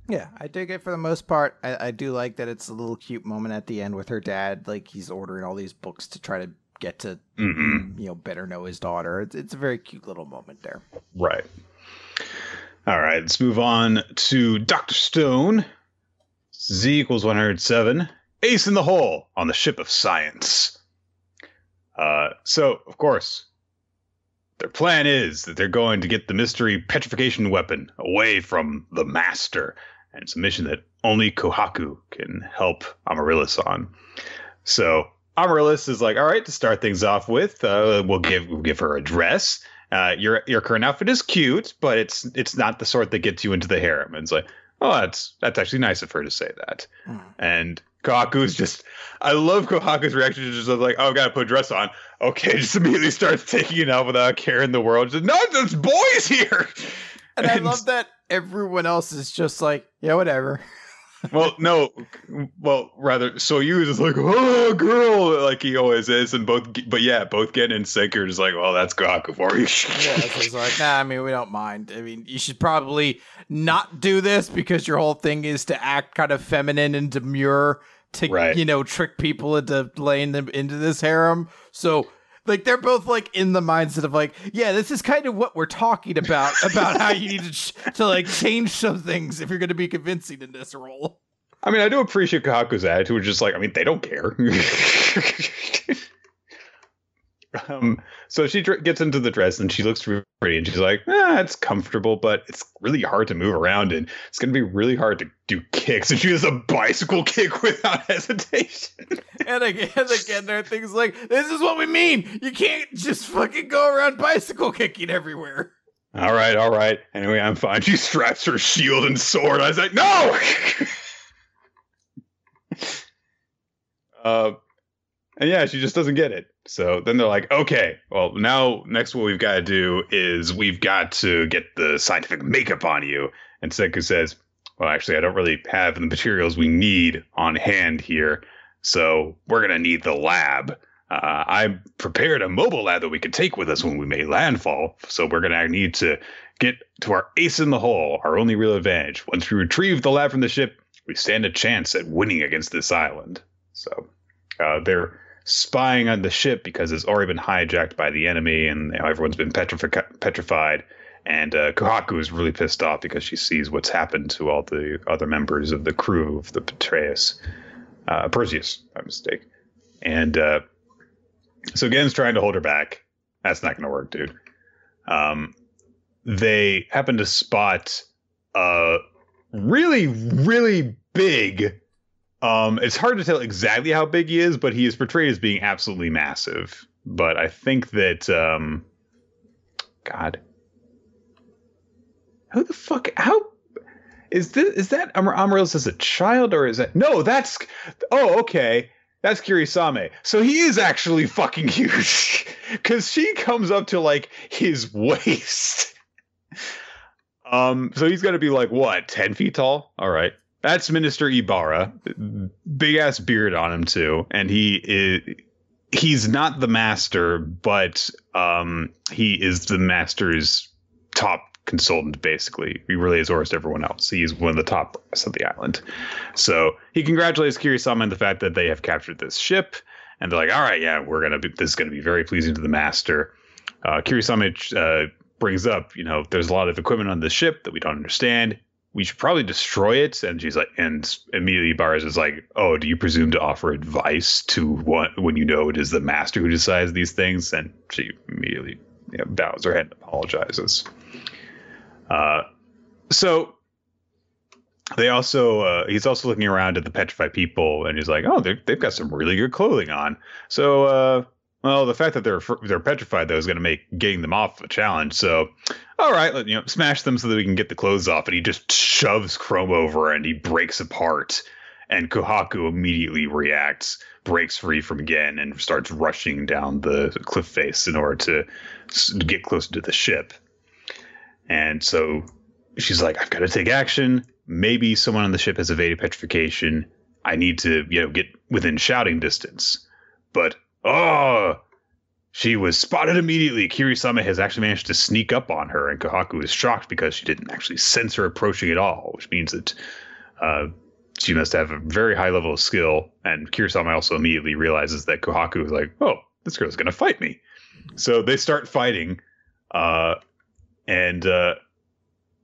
[SPEAKER 2] yeah, I dig it for the most part. I, I do like that it's a little cute moment at the end with her dad, like he's ordering all these books to try to get to
[SPEAKER 1] mm-hmm.
[SPEAKER 2] you know better know his daughter. It's it's a very cute little moment there.
[SPEAKER 1] Right. All right, let's move on to Doctor Stone. Z equals one hundred seven. Ace in the hole on the ship of science. Uh, so of course, their plan is that they're going to get the mystery petrification weapon away from the master, and it's a mission that only Kohaku can help Amaryllis on. So Amaryllis is like, all right, to start things off with, uh, we'll give we'll give her a dress. Uh, your your current outfit is cute, but it's it's not the sort that gets you into the harem. And it's like, oh, that's that's actually nice of her to say that. Mm. And Kohaku's just, I love Kohaku's reaction to just like, oh, I gotta put a dress on. Okay, just immediately starts taking it off without care in the world. Just, no, there's boys here.
[SPEAKER 2] And, and I love that everyone else is just like, yeah, whatever.
[SPEAKER 1] well, no, well, rather, Soyuz is like, oh, girl, like he always is, and both, but yeah, both getting in sync are just like, well, that's Kohaku for you.
[SPEAKER 2] yeah, he's like, nah, I mean, we don't mind. I mean, you should probably not do this because your whole thing is to act kind of feminine and demure to right. you know trick people into laying them into this harem. So like they're both like in the mindset of like, yeah, this is kind of what we're talking about about how you need to ch- to like change some things if you're going to be convincing in this role.
[SPEAKER 1] I mean, I do appreciate Kohaku's attitude, just like, I mean, they don't care. Um, so she dr- gets into the dress and she looks really pretty and she's like, ah, it's comfortable, but it's really hard to move around and it's going to be really hard to do kicks. And she does a bicycle kick without hesitation.
[SPEAKER 2] and again, again, there are things like, this is what we mean. You can't just fucking go around bicycle kicking everywhere.
[SPEAKER 1] All right, all right. Anyway, I'm fine. She straps her shield and sword. I was like, no! uh, and yeah, she just doesn't get it. So then they're like, okay, well, now next what we've got to do is we've got to get the scientific makeup on you. And Senku says, well, actually, I don't really have the materials we need on hand here. So we're going to need the lab. Uh, I prepared a mobile lab that we could take with us when we made landfall. So we're going to need to get to our ace in the hole, our only real advantage. Once we retrieve the lab from the ship, we stand a chance at winning against this island. So uh, they're spying on the ship because it's already been hijacked by the enemy and you know, everyone's been petrifi- petrified. And uh, Kohaku is really pissed off because she sees what's happened to all the other members of the crew of the Petraeus, uh, Perseus, by mistake. And uh, so Gen's trying to hold her back. That's not going to work, dude. Um, they happen to spot a really, really big um, it's hard to tell exactly how big he is, but he is portrayed as being absolutely massive. But I think that, um, God, who the fuck? How is this? Is that Amar- Amaryllis as a child, or is that no? That's oh, okay. That's Kirisame. So he is actually fucking huge, because she comes up to like his waist. um, so he's got to be like what, ten feet tall? All right. That's Minister Ibara, big ass beard on him too, and he is he's not the master, but um, he is the master's top consultant. Basically, he really is orders to everyone else. He's one of the top of the island. So he congratulates Kirisame on the fact that they have captured this ship, and they're like, "All right, yeah, we're gonna be. This is gonna be very pleasing to the master." Uh, Kirisame uh, brings up, you know, there's a lot of equipment on the ship that we don't understand we should probably destroy it. And she's like, and immediately Bars is like, oh, do you presume to offer advice to what when you know it is the master who decides these things? And she immediately you know, bows her head and apologizes. Uh, so they also uh, he's also looking around at the petrified people and he's like, oh, they've got some really good clothing on. So uh, well, the fact that they're they're petrified though is going to make getting them off a challenge. So, all right, let, you know, smash them so that we can get the clothes off. And he just shoves Chrome over and he breaks apart. And Kohaku immediately reacts, breaks free from Gen, and starts rushing down the cliff face in order to get closer to the ship. And so she's like, "I've got to take action. Maybe someone on the ship has evaded petrification. I need to, you know, get within shouting distance." But Oh, she was spotted immediately. Kirisame has actually managed to sneak up on her, and Kohaku is shocked because she didn't actually sense her approaching at all, which means that uh, she must have a very high level of skill. And Kirisame also immediately realizes that Kohaku is like, oh, this girl's going to fight me. So they start fighting, uh, and uh,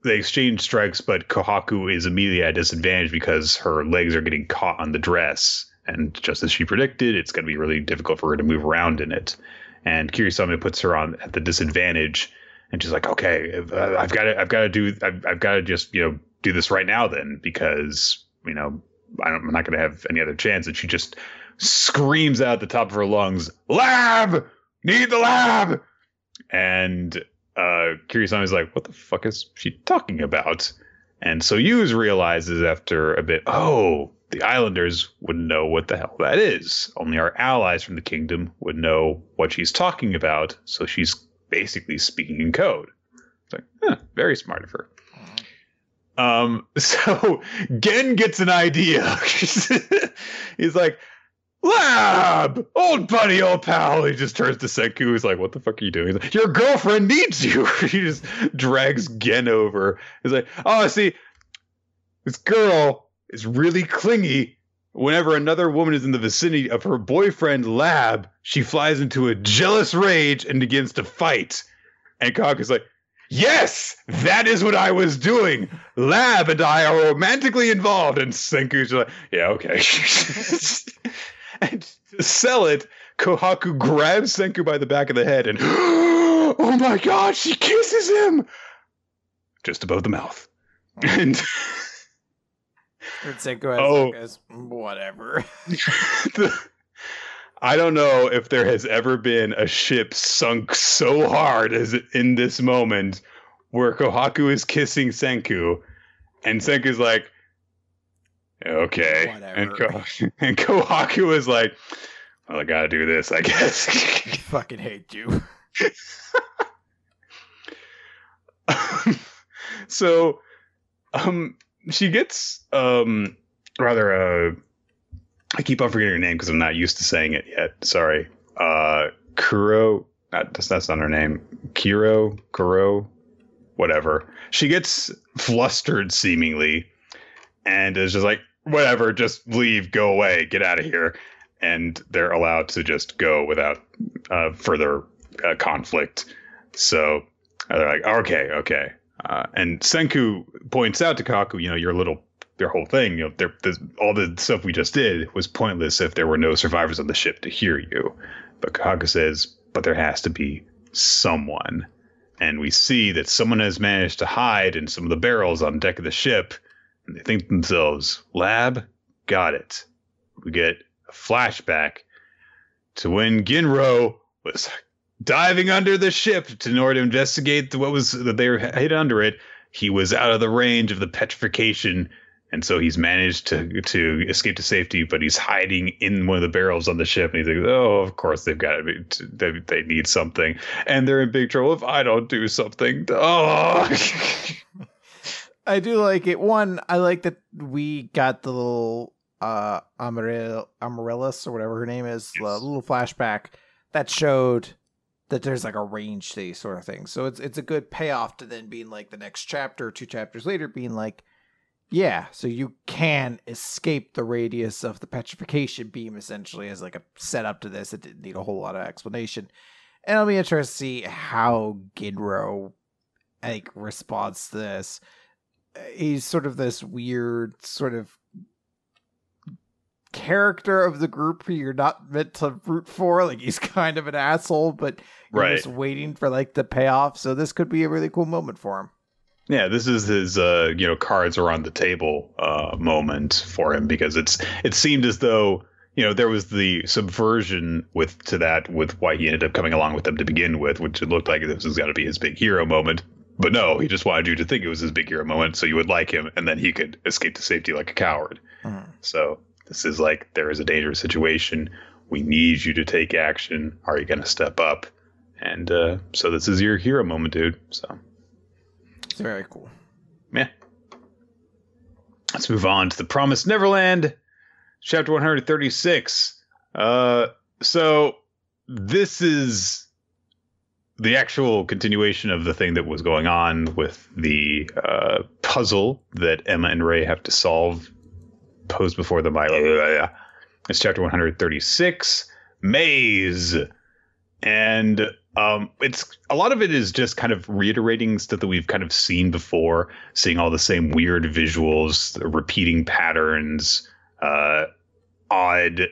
[SPEAKER 1] they exchange strikes, but Kohaku is immediately at disadvantage because her legs are getting caught on the dress and just as she predicted, it's going to be really difficult for her to move around in it. And Kirisame puts her on at the disadvantage, and she's like, "Okay, I've got to, I've got to do, I've, I've got to just, you know, do this right now, then, because you know, I am not going to have any other chance." And she just screams out the top of her lungs, "Lab! Need the lab!" And uh, Kirisame is like, "What the fuck is she talking about?" And so Yuz realizes after a bit, "Oh." The islanders wouldn't know what the hell that is. Only our allies from the kingdom would know what she's talking about. So she's basically speaking in code. It's like, huh, very smart of her. Um, so Gen gets an idea. He's like, Lab, old buddy, old pal. He just turns to Senku. He's like, "What the fuck are you doing?" Like, Your girlfriend needs you. he just drags Gen over. He's like, "Oh, I see, this girl is really clingy. Whenever another woman is in the vicinity of her boyfriend Lab, she flies into a jealous rage and begins to fight. And Cock is like, Yes, that is what I was doing. Lab and I are romantically involved. And Senku's like, Yeah, okay. and to sell it, Kohaku grabs Senku by the back of the head and, Oh my god, she kisses him! Just above the mouth. Oh.
[SPEAKER 2] And. Oh, whatever.
[SPEAKER 1] I don't know if there has ever been a ship sunk so hard as in this moment where Kohaku is kissing Senku and Senku's like, okay. And, Ko- and Kohaku is like, well, I gotta do this, I guess.
[SPEAKER 2] I fucking hate you.
[SPEAKER 1] so, um, she gets um rather uh I keep on forgetting her name because I'm not used to saying it yet. Sorry. Uh Kuro not that's, that's not her name. Kiro, Kuro, whatever. She gets flustered seemingly and is just like, whatever, just leave, go away, get out of here. And they're allowed to just go without uh, further uh, conflict. So they're like, okay, okay. Uh, and Senku points out to Kaku, you know, your little, your whole thing, you know, all the stuff we just did was pointless if there were no survivors on the ship to hear you. But Kaku says, but there has to be someone. And we see that someone has managed to hide in some of the barrels on deck of the ship. And they think to themselves, Lab, got it. We get a flashback to when Ginro was diving under the ship in order to investigate what was that they were hid under it. He was out of the range of the petrification, and so he's managed to to escape to safety. But he's hiding in one of the barrels on the ship, and he's like, "Oh, of course they've got to be, they, they need something, and they're in big trouble if I don't do something." Oh.
[SPEAKER 2] I do like it. One, I like that we got the little uh Amaryllis or whatever her name is, yes. the little flashback that showed that there's like a range to these sort of things. So it's it's a good payoff to then being like the next chapter, two chapters later, being like, yeah, so you can escape the radius of the petrification beam essentially as like a setup to this. It didn't need a whole lot of explanation. And I'll be interested to see how Ginro like responds to this. He's sort of this weird sort of character of the group who you're not meant to root for. Like he's kind of an asshole, but you're right. just waiting for like the payoff. So this could be a really cool moment for him.
[SPEAKER 1] Yeah, this is his uh, you know, cards are on the table uh moment for him because it's it seemed as though you know there was the subversion with to that with why he ended up coming along with them to begin with, which it looked like this was going to be his big hero moment. But no, he just wanted you to think it was his big hero moment, so you would like him, and then he could escape to safety like a coward. Mm. So this is like there is a dangerous situation. We need you to take action. Are you going to step up? And uh, so this is your hero moment, dude. So
[SPEAKER 2] it's very cool.
[SPEAKER 1] Yeah. Let's move on to the Promised Neverland, chapter 136. Uh, so this is the actual continuation of the thing that was going on with the uh, puzzle that Emma and Ray have to solve posed before them by. It's chapter 136, Maze. And um, it's a lot of it is just kind of reiterating stuff that we've kind of seen before, seeing all the same weird visuals, repeating patterns, uh, odd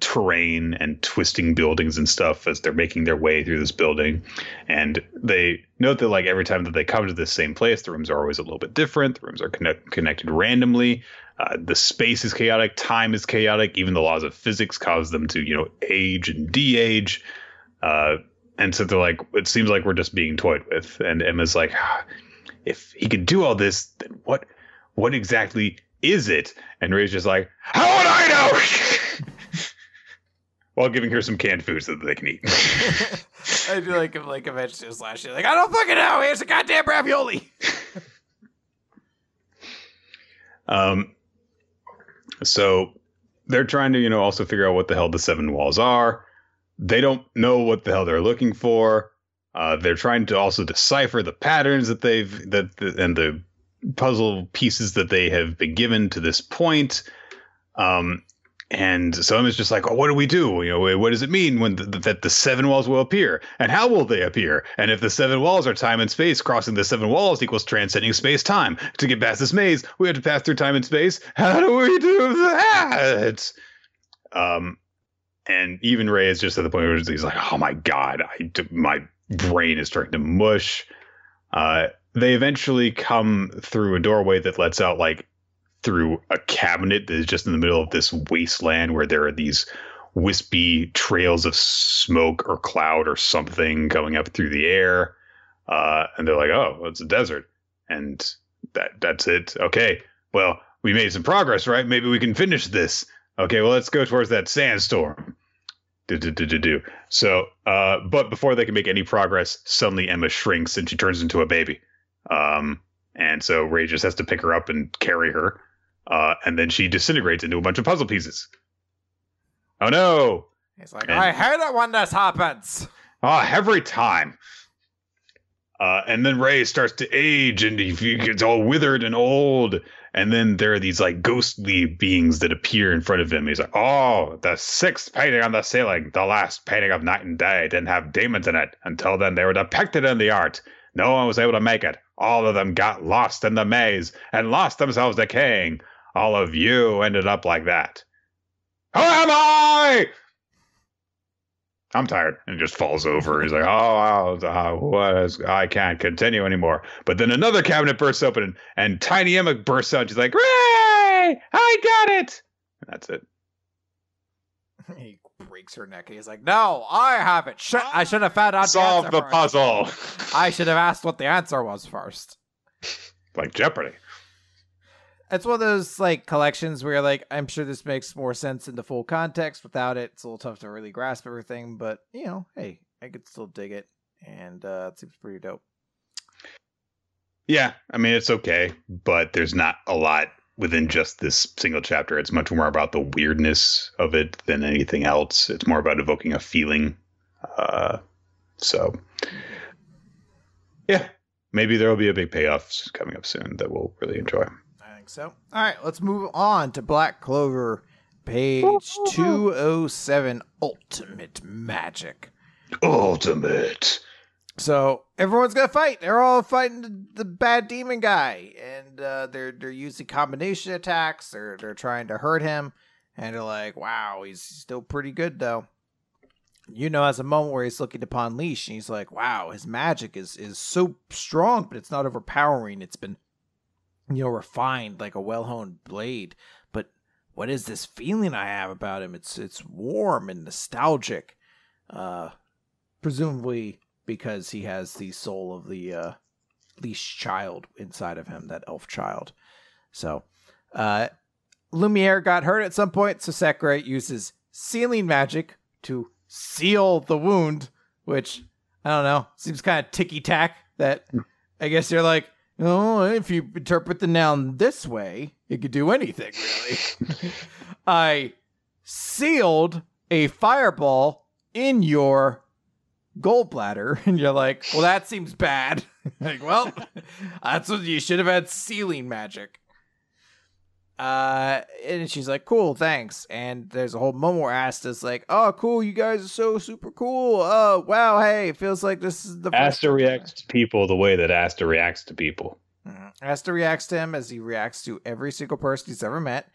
[SPEAKER 1] terrain and twisting buildings and stuff as they're making their way through this building. And they note that like every time that they come to this same place, the rooms are always a little bit different. The rooms are connect- connected randomly. Uh, the space is chaotic, time is chaotic. Even the laws of physics cause them to, you know, age and de-age. Uh, and so they're like, it seems like we're just being toyed with. And Emma's like, ah, if he could do all this, then what, what exactly is it? And Ray's just like, how would I know? While giving her some canned food so that they can eat.
[SPEAKER 2] I do like him, like eventually just last year, like I don't fucking know. Here's a goddamn ravioli.
[SPEAKER 1] um, so they're trying to, you know, also figure out what the hell the seven walls are. They don't know what the hell they're looking for. Uh, they're trying to also decipher the patterns that they've that the, and the puzzle pieces that they have been given to this point. Um, and some is just like, oh, what do we do? You know, what does it mean when that the seven walls will appear, and how will they appear? And if the seven walls are time and space, crossing the seven walls equals transcending space time. To get past this maze, we have to pass through time and space. How do we do that? Um, and even Ray is just at the point where he's like, oh my god, I, my brain is starting to mush. Uh, they eventually come through a doorway that lets out like through a cabinet that is just in the middle of this wasteland where there are these wispy trails of smoke or cloud or something going up through the air. Uh, and they're like, "Oh, it's a desert," and that that's it. Okay, well, we made some progress, right? Maybe we can finish this. Okay, well, let's go towards that sandstorm. Do, do, do, do, do. So, uh, but before they can make any progress, suddenly Emma shrinks and she turns into a baby. Um, and so Ray just has to pick her up and carry her. Uh, and then she disintegrates into a bunch of puzzle pieces. Oh no!
[SPEAKER 2] He's like, and, I hate it when this happens.
[SPEAKER 1] Ah, oh, every time. Uh, and then Ray starts to age and he gets all withered and old. And then there are these like ghostly beings that appear in front of him. He's like, Oh, the sixth painting on the ceiling, the last painting of Night and Day, didn't have demons in it. Until then, they were depicted in the art. No one was able to make it. All of them got lost in the maze and lost themselves decaying all of you ended up like that. Who am I? I'm tired. And just falls over. He's like, oh, uh, what is, I can't continue anymore. But then another cabinet bursts open and, and Tiny Emma bursts out. She's like, Ray, I got it. And that's it.
[SPEAKER 2] He breaks her neck. He's like, no, I have it. Sh- I should have found out
[SPEAKER 1] Solve
[SPEAKER 2] the,
[SPEAKER 1] the puzzle.
[SPEAKER 2] I should have asked what the answer was first.
[SPEAKER 1] like Jeopardy
[SPEAKER 2] it's one of those like collections where like I'm sure this makes more sense in the full context. Without it, it's a little tough to really grasp everything. But you know, hey, I could still dig it, and uh, it seems pretty dope.
[SPEAKER 1] Yeah, I mean it's okay, but there's not a lot within just this single chapter. It's much more about the weirdness of it than anything else. It's more about evoking a feeling. Uh, so, yeah, maybe there will be a big payoff coming up soon that we'll really enjoy.
[SPEAKER 2] I think so. All right, let's move on to Black Clover, page 207 Ultimate Magic.
[SPEAKER 1] Ultimate.
[SPEAKER 2] So everyone's gonna fight. They're all fighting the, the bad demon guy, and uh, they're they're using combination attacks. They're they're trying to hurt him, and they're like, "Wow, he's still pretty good though." You know, as a moment where he's looking upon Leash, and he's like, "Wow, his magic is is so strong, but it's not overpowering. It's been, you know, refined like a well honed blade. But what is this feeling I have about him? It's it's warm and nostalgic. Uh, presumably." because he has the soul of the uh, least child inside of him, that elf child. So, uh, Lumiere got hurt at some point, so Secre uses sealing magic to seal the wound, which I don't know seems kind of ticky tack. That I guess you're like, oh, if you interpret the noun this way, it could do anything really. I sealed a fireball in your gallbladder and you're like well that seems bad like well that's what you should have had sealing magic uh and she's like cool thanks. And there's a whole moment where asta's like oh cool you guys are so super cool. Oh wow hey it feels like this is the
[SPEAKER 1] asta reacts to people the way that asta reacts to people.
[SPEAKER 2] Mm-hmm. asta reacts to him as he reacts to every single person he's ever met.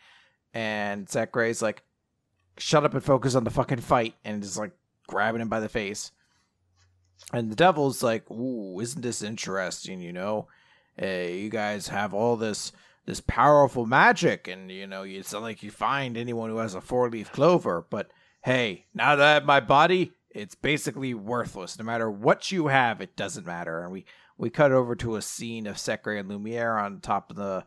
[SPEAKER 2] And Zach Gray's like shut up and focus on the fucking fight and is like grabbing him by the face. And the devil's like, "Ooh, isn't this interesting? You know, hey, you guys have all this this powerful magic, and you know, it's not like you find anyone who has a four leaf clover. But hey, now that I have my body, it's basically worthless. No matter what you have, it doesn't matter." And we we cut over to a scene of Secre and Lumiere on top of the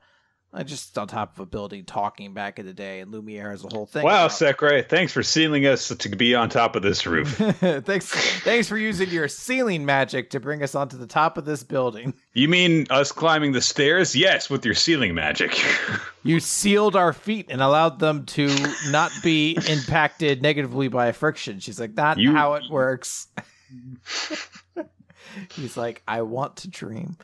[SPEAKER 2] just on top of a building talking back in the day, and Lumiere has a whole thing.
[SPEAKER 1] Wow, Secre, thanks for sealing us to be on top of this roof.
[SPEAKER 2] thanks, thanks for using your sealing magic to bring us onto the top of this building.
[SPEAKER 1] You mean us climbing the stairs? Yes, with your sealing magic.
[SPEAKER 2] you sealed our feet and allowed them to not be impacted negatively by friction. She's like, not you... how it works. He's like, I want to dream.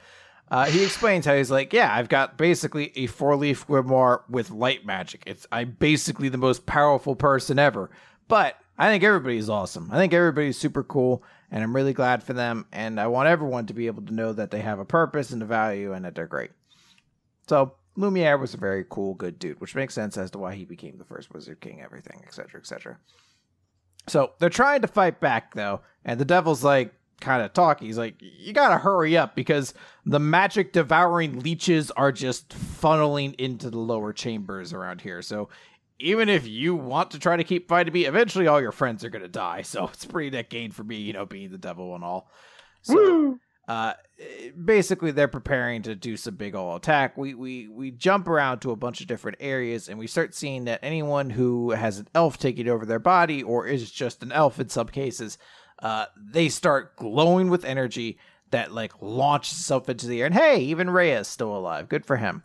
[SPEAKER 2] Uh, he explains how he's like, yeah, I've got basically a four leaf grimoire with light magic. It's I'm basically the most powerful person ever. But I think everybody's awesome. I think everybody's super cool, and I'm really glad for them. And I want everyone to be able to know that they have a purpose and a value, and that they're great. So Lumiere was a very cool, good dude, which makes sense as to why he became the first Wizard King, everything, etc., etc. So they're trying to fight back though, and the devil's like, kind of talking. He's like, you gotta hurry up because the magic devouring leeches are just funneling into the lower chambers around here. So even if you want to try to keep fighting me, eventually all your friends are gonna die. So it's pretty net gain for me, you know, being the devil and all. So Woo! uh basically they're preparing to do some big ol' attack. We we we jump around to a bunch of different areas and we start seeing that anyone who has an elf taking over their body or is just an elf in some cases uh, they start glowing with energy that like launches itself into the air. And hey, even Reyes still alive. Good for him.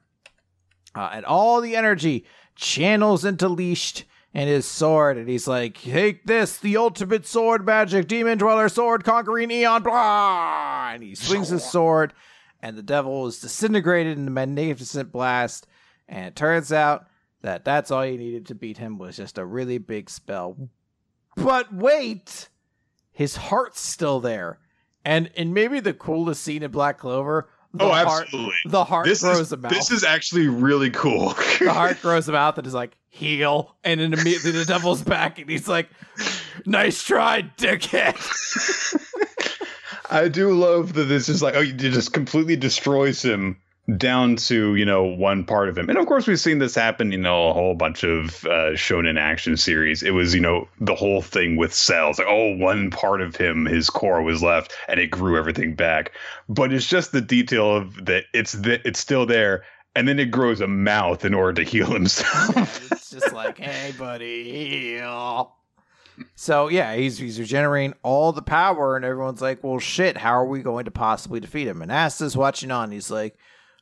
[SPEAKER 2] Uh, and all the energy channels into Licht and his sword, and he's like, "Take this, the ultimate sword magic, demon dweller sword, conquering eon." Blah! And he swings his sword, and the devil is disintegrated in a magnificent blast. And it turns out that that's all you needed to beat him was just a really big spell. But wait, his heart's still there. And and maybe the coolest scene in Black Clover.
[SPEAKER 1] oh, absolutely.
[SPEAKER 2] Heart, the heart
[SPEAKER 1] this
[SPEAKER 2] grows
[SPEAKER 1] is,
[SPEAKER 2] a mouth.
[SPEAKER 1] This is actually really cool.
[SPEAKER 2] the heart grows a mouth and is like, heal. And then immediately the devil's back and he's like, nice try, dickhead.
[SPEAKER 1] I do love that this is like, oh, it just completely destroys him down to you know one part of him. And of course we've seen this happen you know a whole bunch of uh, shonen action series. It was you know the whole thing with cells. Like oh one part of him his core was left and it grew everything back. But it's just the detail of that it's that it's still there and then it grows a mouth in order to heal himself.
[SPEAKER 2] It's just like hey buddy heal. So yeah, he's he's regenerating all the power, and everyone's like, "Well, shit, how are we going to possibly defeat him?" And Asta's watching on. He's like,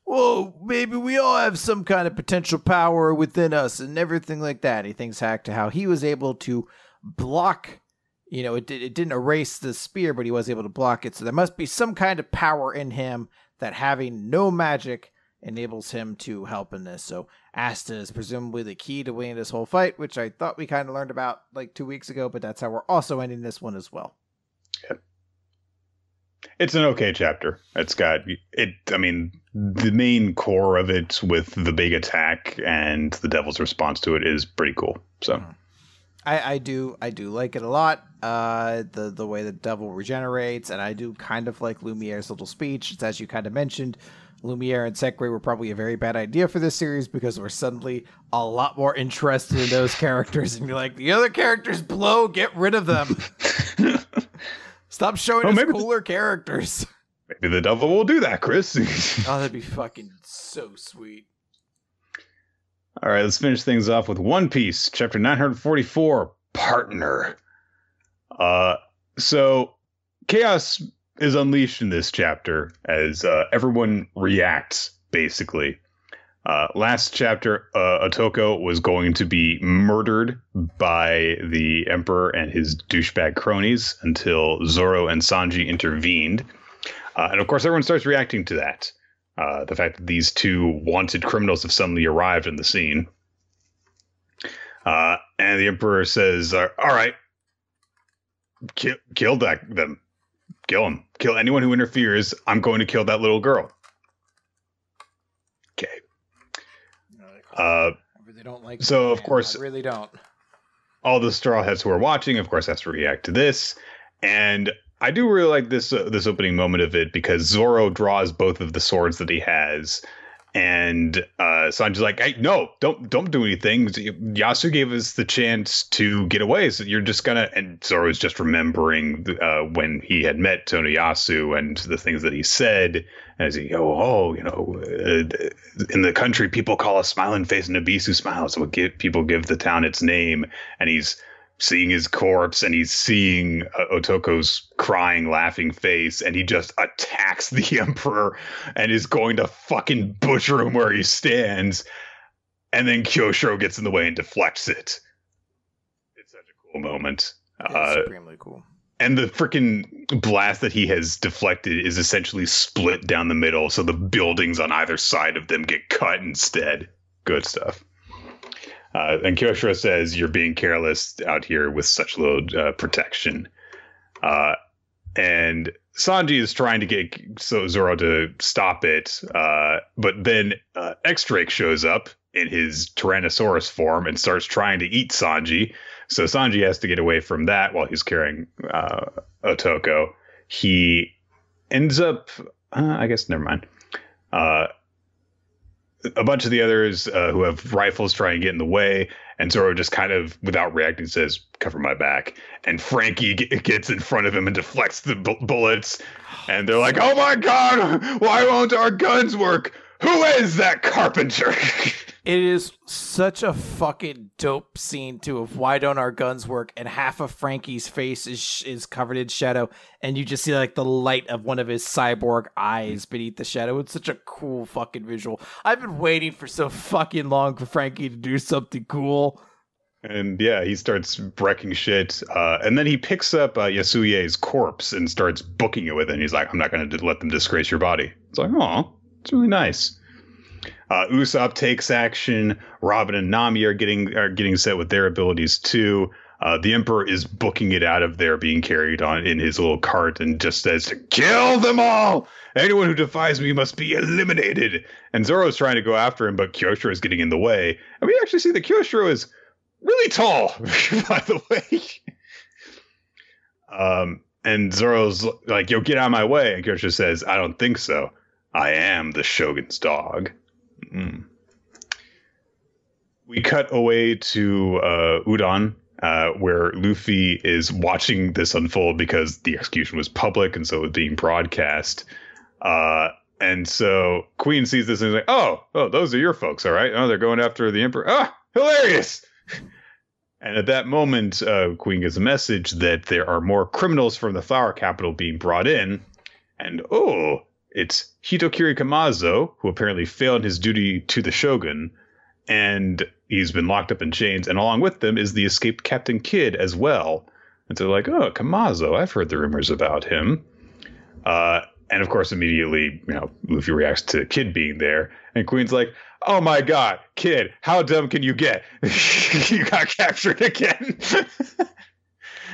[SPEAKER 2] "Well, maybe we all have some kind of potential power within us, and everything like that." He thinks back to how he was able to block. You know, it it didn't erase the spear, but he was able to block it. So there must be some kind of power in him that having no magic enables him to help in this. So Asta is presumably the key to winning this whole fight, which I thought we kind of learned about like two weeks ago, but that's how we're also ending this one as well.
[SPEAKER 1] Yeah. It's an okay chapter. It's got it. I mean, the main core of it with the big attack and the devil's response to it is pretty cool. So. Mm-hmm.
[SPEAKER 2] I, I do I do like it a lot. Uh, the the way the devil regenerates, and I do kind of like Lumiere's little speech. It's as you kind of mentioned, Lumiere and Secre were probably a very bad idea for this series because we're suddenly a lot more interested in those characters and be like, the other characters blow, get rid of them. Stop showing oh, us cooler the, characters.
[SPEAKER 1] Maybe the devil will do that, Chris.
[SPEAKER 2] oh, that'd be fucking so sweet.
[SPEAKER 1] All right, let's finish things off with One Piece, chapter 944, Partner. Uh, so Chaos is unleashed in this chapter as uh, everyone reacts, basically. Uh, last chapter, uh, Otoko was going to be murdered by the Emperor and his douchebag cronies until Zoro and Sanji intervened. Uh, and of course, everyone starts reacting to that. Uh, the fact that these two wanted criminals have suddenly arrived in the scene. Uh, and the Emperor says, All right, kill, kill that, them kill him. Kill anyone who interferes. I'm going to kill that little girl. Uh, I really don't like. So of course,
[SPEAKER 2] I really don't.
[SPEAKER 1] All the straw hats who are watching, of course, has to react to this, and I do really like this uh, this opening moment of it because Zoro draws both of the swords that he has and uh, Sanji's like, "Hey, no, don't don't do anything." Yasu gave us the chance to get away, so you're just gonna. And Zoro's just remembering uh, when he had met Tonoyasu and the things that he said as he, oh, oh, you know, uh, in the country, people call a smiling face an Ebisu smile, so give, people give the town its name, and he's seeing his corpse and he's seeing uh, Otoko's crying, laughing face, and he just attacks the Emperor and is going to fucking butcher him where he stands. And then Kyoshiro gets in the way and deflects it. It's such a cool moment.
[SPEAKER 2] It's uh, supremely cool.
[SPEAKER 1] And the freaking blast that he has deflected is essentially split down the middle, so the buildings on either side of them get cut instead. Good stuff. Uh, and Kyoshiro says, You're being careless out here with such low uh, protection. Uh, and Sanji is trying to get so Zoro to stop it. Uh, but then uh, X Drake shows up in his Tyrannosaurus form and starts trying to eat Sanji. So Sanji has to get away from that while he's carrying uh, Otoko. He ends up, uh, I guess, never mind. A bunch of the others uh, who have rifles try and get in the way, and Zoro just kind of, without reacting, says, "Cover my back." And Franky g- gets in front of him and deflects the bu- bullets, and they're like, "Oh my god, why won't our guns work? Who is that carpenter?"
[SPEAKER 2] It is such a fucking dope scene too of why don't our guns work and half of franky's face is is covered in shadow and you just see like the light of one of his cyborg eyes beneath the shadow. It's such a cool fucking visual. I've been waiting for so fucking long for franky to do something cool.
[SPEAKER 1] And yeah, he starts wrecking shit. Uh, and then he picks up uh, Yasuie's corpse and starts booking it with it. And he's like, I'm not going to let them disgrace your body. It's like, oh, it's really nice. Uh, Usopp takes action. Robin and Nami are getting are getting set with their abilities too. Uh, the Emperor is booking it out of there, being carried on in his little cart, and just says to kill them all. Anyone who defies me must be eliminated. And Zoro's trying to go after him, but Kyoshiro is getting in the way. And we actually see that Kyoshiro is really tall, by the way. um, and Zoro's like, "Yo, get out of my way!" And Kyoshiro says, "I don't think so. I am the Shogun's dog." Mm. We cut away to uh, Udon, uh, where Luffy is watching this unfold because the execution was public and so it was being broadcast. Uh, and so Queen sees this and is like, "Oh, oh, those are your folks, all right? Oh, they're going after the Emperor. Ah, hilarious!" And at that moment, uh, Queen gets a message that there are more criminals from the flower capital being brought in. And oh, it's Hitokiri Kamazo, who apparently failed his duty to the shogun, and he's been locked up in chains. And along with them is the escaped Captain Kid as well. And so, they're like, oh, Kamazo, I've heard the rumors about him. Uh, and of course, immediately, you know, Luffy reacts to Kid being there, and Queen's like, "Oh my God, Kid, how dumb can you get? you got captured again."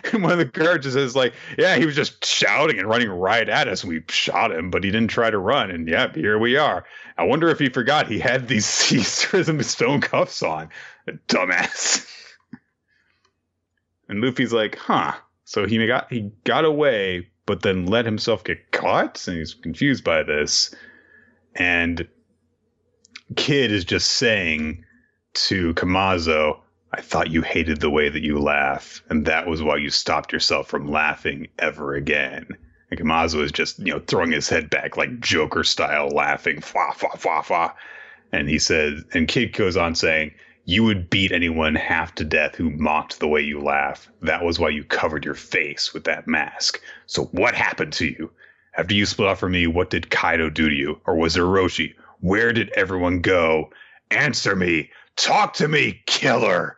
[SPEAKER 1] and one of the guards says, "Like, yeah, he was just shouting and running right at us. We shot him, but he didn't try to run, and yeah, here we are. I wonder if he forgot he had these sea prism stone cuffs on, dumbass." and Luffy's like, "Huh." So he got he got away, but then let himself get caught, and he's confused by this. And Kid is just saying to Kamazo, I thought you hated the way that you laugh, and that was why you stopped yourself from laughing ever again. And Kamazo is just, you know, throwing his head back like Joker style, laughing, fa fa fa fa. And he says, and Kid goes on saying, you would beat anyone half to death who mocked the way you laugh. That was why you covered your face with that mask. So what happened to you? After you split off from me, what did Kaido do to you? Or was it Orochi? Where did everyone go? Answer me. Talk to me, killer.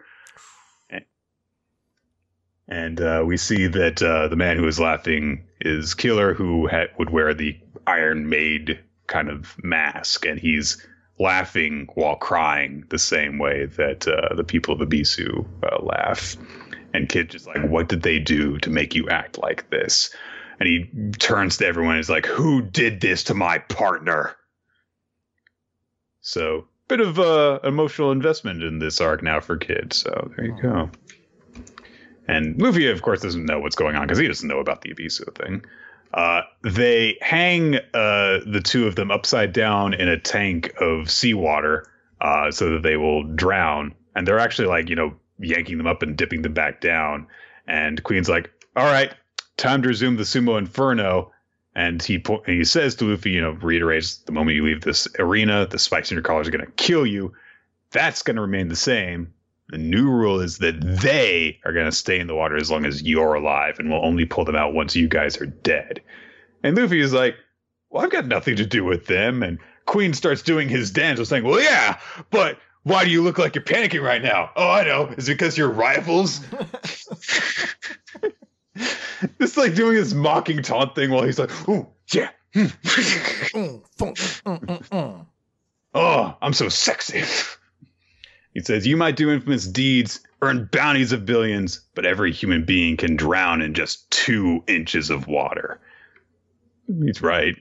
[SPEAKER 1] And uh, we see that uh, the man who is laughing is Killer, who ha- would wear the Iron Maid kind of mask, and he's laughing while crying the same way that uh, the people of Ebisu uh, laugh. And Kid just like, what did they do to make you act like this? And he turns to everyone and is like, who did this to my partner? So, bit of uh, emotional investment in this arc now for Kid. So, there you go. And Luffy, of course, doesn't know what's going on because he doesn't know about the Ebisu thing. Uh, they hang uh, the two of them upside down in a tank of seawater uh, so that they will drown. And they're actually like, you know, yanking them up and dipping them back down. And Queen's like, all right, time to resume the Sumo Inferno. And he po- and he says to Luffy, you know, reiterates the moment you leave this arena, the spikes in your collars are going to kill you. That's going to remain the same. The new rule is that they are going to stay in the water as long as you're alive, and we'll only pull them out once you guys are dead. And Luffy is like, Well, I've got nothing to do with them. And Queen starts doing his dance, and saying, Well, yeah, but why do you look like you're panicking right now? Oh, I know. Is it because you're rivals? It's like doing his mocking taunt thing while he's like, Oh, yeah.
[SPEAKER 2] Mm, mm, mm, mm.
[SPEAKER 1] Oh, I'm so sexy. He says, You might do infamous deeds, earn bounties of billions, but every human being can drown in just two inches of water. He's right.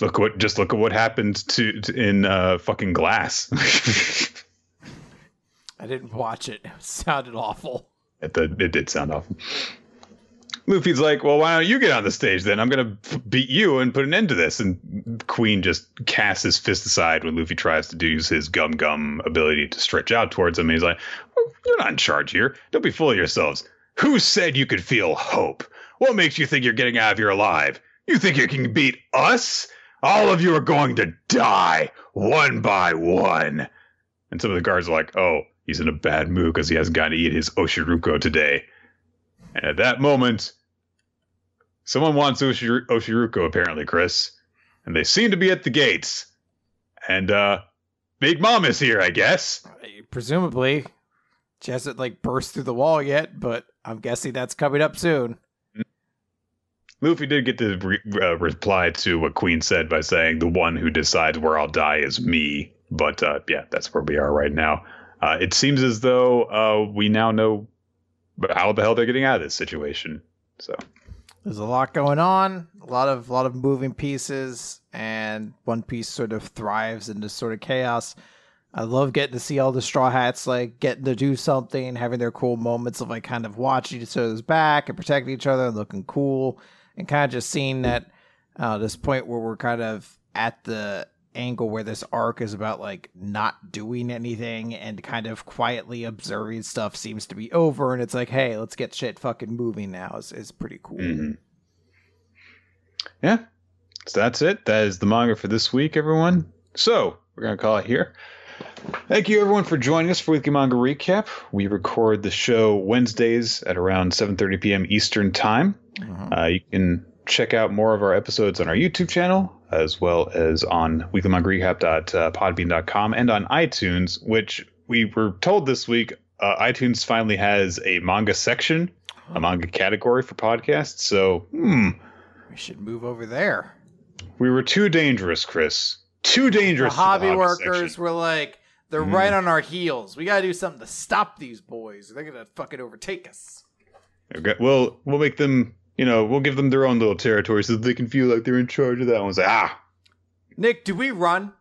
[SPEAKER 1] Look what just look at what happened to, to in uh, fucking glass.
[SPEAKER 2] I didn't watch it. It sounded awful.
[SPEAKER 1] it, did, it did sound awful. Luffy's like, well, why don't you get on the stage then? I'm gonna beat you and put an end to this. And Queen just casts his fist aside when Luffy tries to use his gum gum ability to stretch out towards him. And he's like, well, you're not in charge here. Don't be fooling yourselves. Who said you could feel hope? What makes you think you're getting out of here alive? You think you can beat us? All of you are going to die one by one. And some of the guards are like, oh, he's in a bad mood because he hasn't gotten to eat his Oshiruko today. And at that moment, someone wants Oshir- Oshiruko, apparently, Chris. And they seem to be at the gates. And, uh, Big Mom is here, I guess.
[SPEAKER 2] Presumably, she hasn't like burst through the wall yet, but I'm guessing that's coming up soon.
[SPEAKER 1] Luffy did get to re- uh, reply to what Queen said by saying, The one who decides where I'll die is me. But, uh, yeah, that's where we are right now. Uh, it seems as though uh, we now know how the hell they're getting out of this situation. So.
[SPEAKER 2] There's a lot going on, a lot of a lot of moving pieces, and One Piece sort of thrives in this sort of chaos. I love getting to see all the Straw Hats like getting to do something, having their cool moments of like kind of watching each other's back and protecting each other and looking cool, and kind of just seeing that uh, this point where we're kind of at the angle where this arc is about like not doing anything and kind of quietly observing stuff seems to be over and it's like hey let's get shit fucking moving now is, is pretty cool
[SPEAKER 1] Mhm. Yeah. So that's it. That is the manga for this week, everyone. So we're gonna call it here. Thank you everyone for joining us for Weekly Manga Recap. We record the show Wednesdays at around 7:30 p.m. Eastern Time.
[SPEAKER 2] Mhm.
[SPEAKER 1] Uh, you can check out more of our episodes on our YouTube channel, as well as on weeklymangarecap.podbean.com and on iTunes, which we were told this week uh, iTunes finally has a manga section, a manga category for podcasts. So, hmm,
[SPEAKER 2] We should move over there.
[SPEAKER 1] we were too dangerous, Chris. Too dangerous. for
[SPEAKER 2] hobby
[SPEAKER 1] manga
[SPEAKER 2] workers
[SPEAKER 1] section.
[SPEAKER 2] were like, they're
[SPEAKER 1] Mhm.
[SPEAKER 2] right on our heels. We gotta do something to stop these boys. They're gonna fucking overtake us.
[SPEAKER 1] Okay, We'll we'll make them. You know, we'll give them their own little territory so that they can feel like they're in charge of that one. Say, ah,
[SPEAKER 2] Nick, do we run?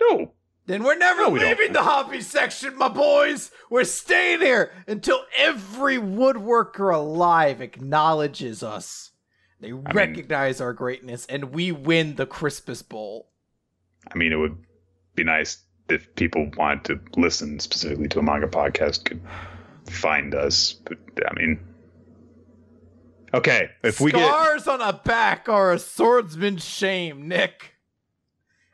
[SPEAKER 1] no,
[SPEAKER 2] Then we're never
[SPEAKER 1] No, we don't.
[SPEAKER 2] leaving the hobby section, my boys. We're staying here until every woodworker alive acknowledges us. They recognize our greatness, and we win the Crispus Bowl.
[SPEAKER 1] I mean, it would be nice if people wanted to listen specifically to a manga podcast could find us. But I mean, okay, if we get
[SPEAKER 2] Scars on a back are a swordsman's shame, Nick.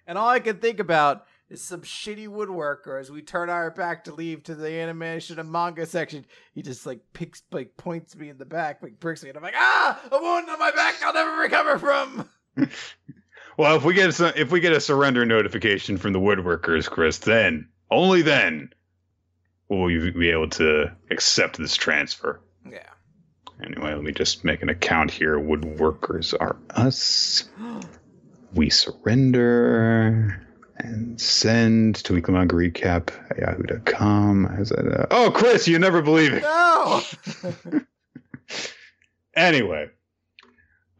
[SPEAKER 2] And all I can think about is some shitty woodworker as we turn our back to leave to the animation and manga section. He just like picks, like points me in the back, like pricks me, and I'm like, ah, a wound on my back I'll never recover from.
[SPEAKER 1] well, if we get some, if we get a surrender notification from the woodworkers, Chris, then only then will we be able to accept this transfer.
[SPEAKER 2] Yeah.
[SPEAKER 1] Anyway, let me just make an account here. Woodworkers are us. We surrender and send to weekly manga recap at yahoo.com. As a, uh, oh, Chris, you never believe it.
[SPEAKER 2] No.
[SPEAKER 1] Anyway,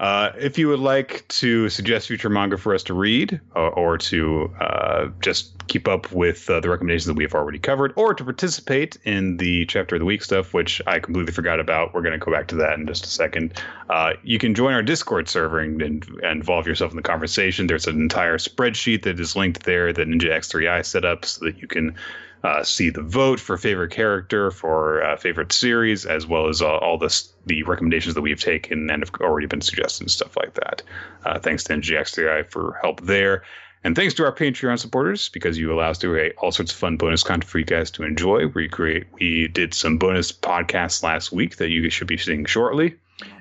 [SPEAKER 1] uh, if you would like to suggest future manga for us to read, or, or to uh, just keep up with uh, the recommendations that we have already covered, or to participate in the chapter of the week stuff, which I completely forgot about, we're going to go back to that in just a second. Uh, you can join our Discord server and, and, and involve yourself in the conversation. There's an entire spreadsheet that is linked there that Ninja X3i set up so that you can uh, see the vote for favorite character, for uh, favorite series, as well as uh, all this, the recommendations that we've taken and have already been suggested and stuff like that. Uh, thanks to NGX3i for help there. And thanks to our Patreon supporters because you allow us to create all sorts of fun bonus content for you guys to enjoy. We create, we did some bonus podcasts last week that you should be seeing shortly,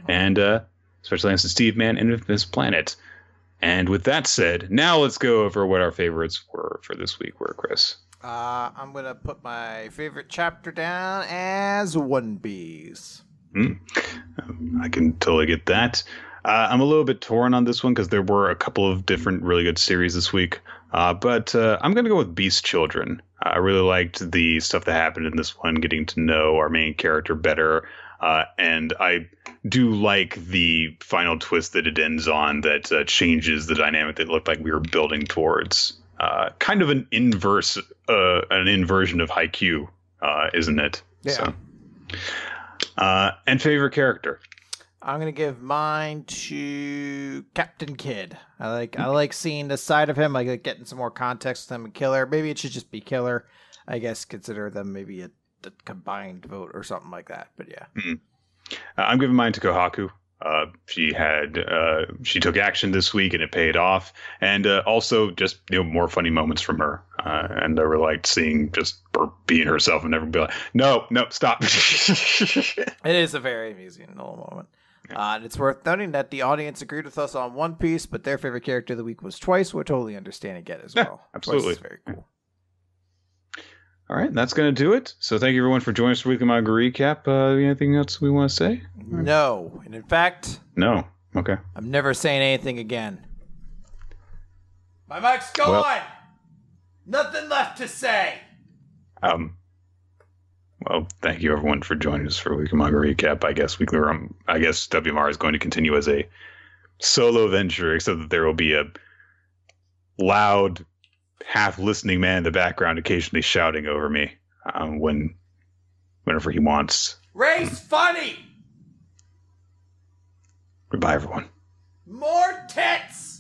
[SPEAKER 1] and uh, special thanks to Steve Man and Infamous Planet. And with that said, now let's go over what our favorites were for this week. Were Chris?
[SPEAKER 2] Uh, I'm gonna put my favorite chapter down as One Piece.
[SPEAKER 1] Um, I can totally get that. Uh, I'm a little bit torn on this one because there were a couple of different really good series this week. Uh, but uh, I'm going to go with Beast Children. I really liked the stuff that happened in this one, getting to know our main character better. Uh, and I do like the final twist that it ends on that uh, changes the dynamic that looked like we were building towards. Uh, kind of an inverse, uh, an inversion of Haikyuu, uh, isn't it?
[SPEAKER 2] Yeah.
[SPEAKER 1] So, uh, and favorite character.
[SPEAKER 2] I'm gonna give mine to Captain Kid. I like I like seeing the side of him. I like getting some more context with him and Killer. Maybe it should just be Killer. I guess consider them maybe a, a combined vote or something like that. But yeah,
[SPEAKER 1] Uh, I'm giving mine to Kohaku. Uh, she had uh, she took action this week and it paid off, and uh, also just you know more funny moments from her. Uh, and I really liked seeing just her being herself and never be like, no, no, stop.
[SPEAKER 2] it is a very amusing little moment. Uh, and it's worth noting that the audience agreed with us on One Piece, but their favorite character of the week was Twice. We're totally understand it as
[SPEAKER 1] Yeah,
[SPEAKER 2] well. Twice
[SPEAKER 1] absolutely.
[SPEAKER 2] is very cool.
[SPEAKER 1] All right, that's gonna do it. So thank you everyone for joining us for weekly manga recap. Uh, anything else we want to say?
[SPEAKER 2] No, and in fact,
[SPEAKER 1] No. Okay.
[SPEAKER 2] I'm never saying anything again. My mic's gone.
[SPEAKER 1] Well-
[SPEAKER 2] Nothing left to say.
[SPEAKER 1] Um. Well, thank you everyone for joining us for weekly manga recap. I guess weekly. Um, I guess WMR is going to continue as a solo venture, except that there will be a loud, half listening man in the background, occasionally shouting over me um, when, whenever he wants.
[SPEAKER 2] Ray's funny.
[SPEAKER 1] Goodbye, everyone.
[SPEAKER 2] More tits.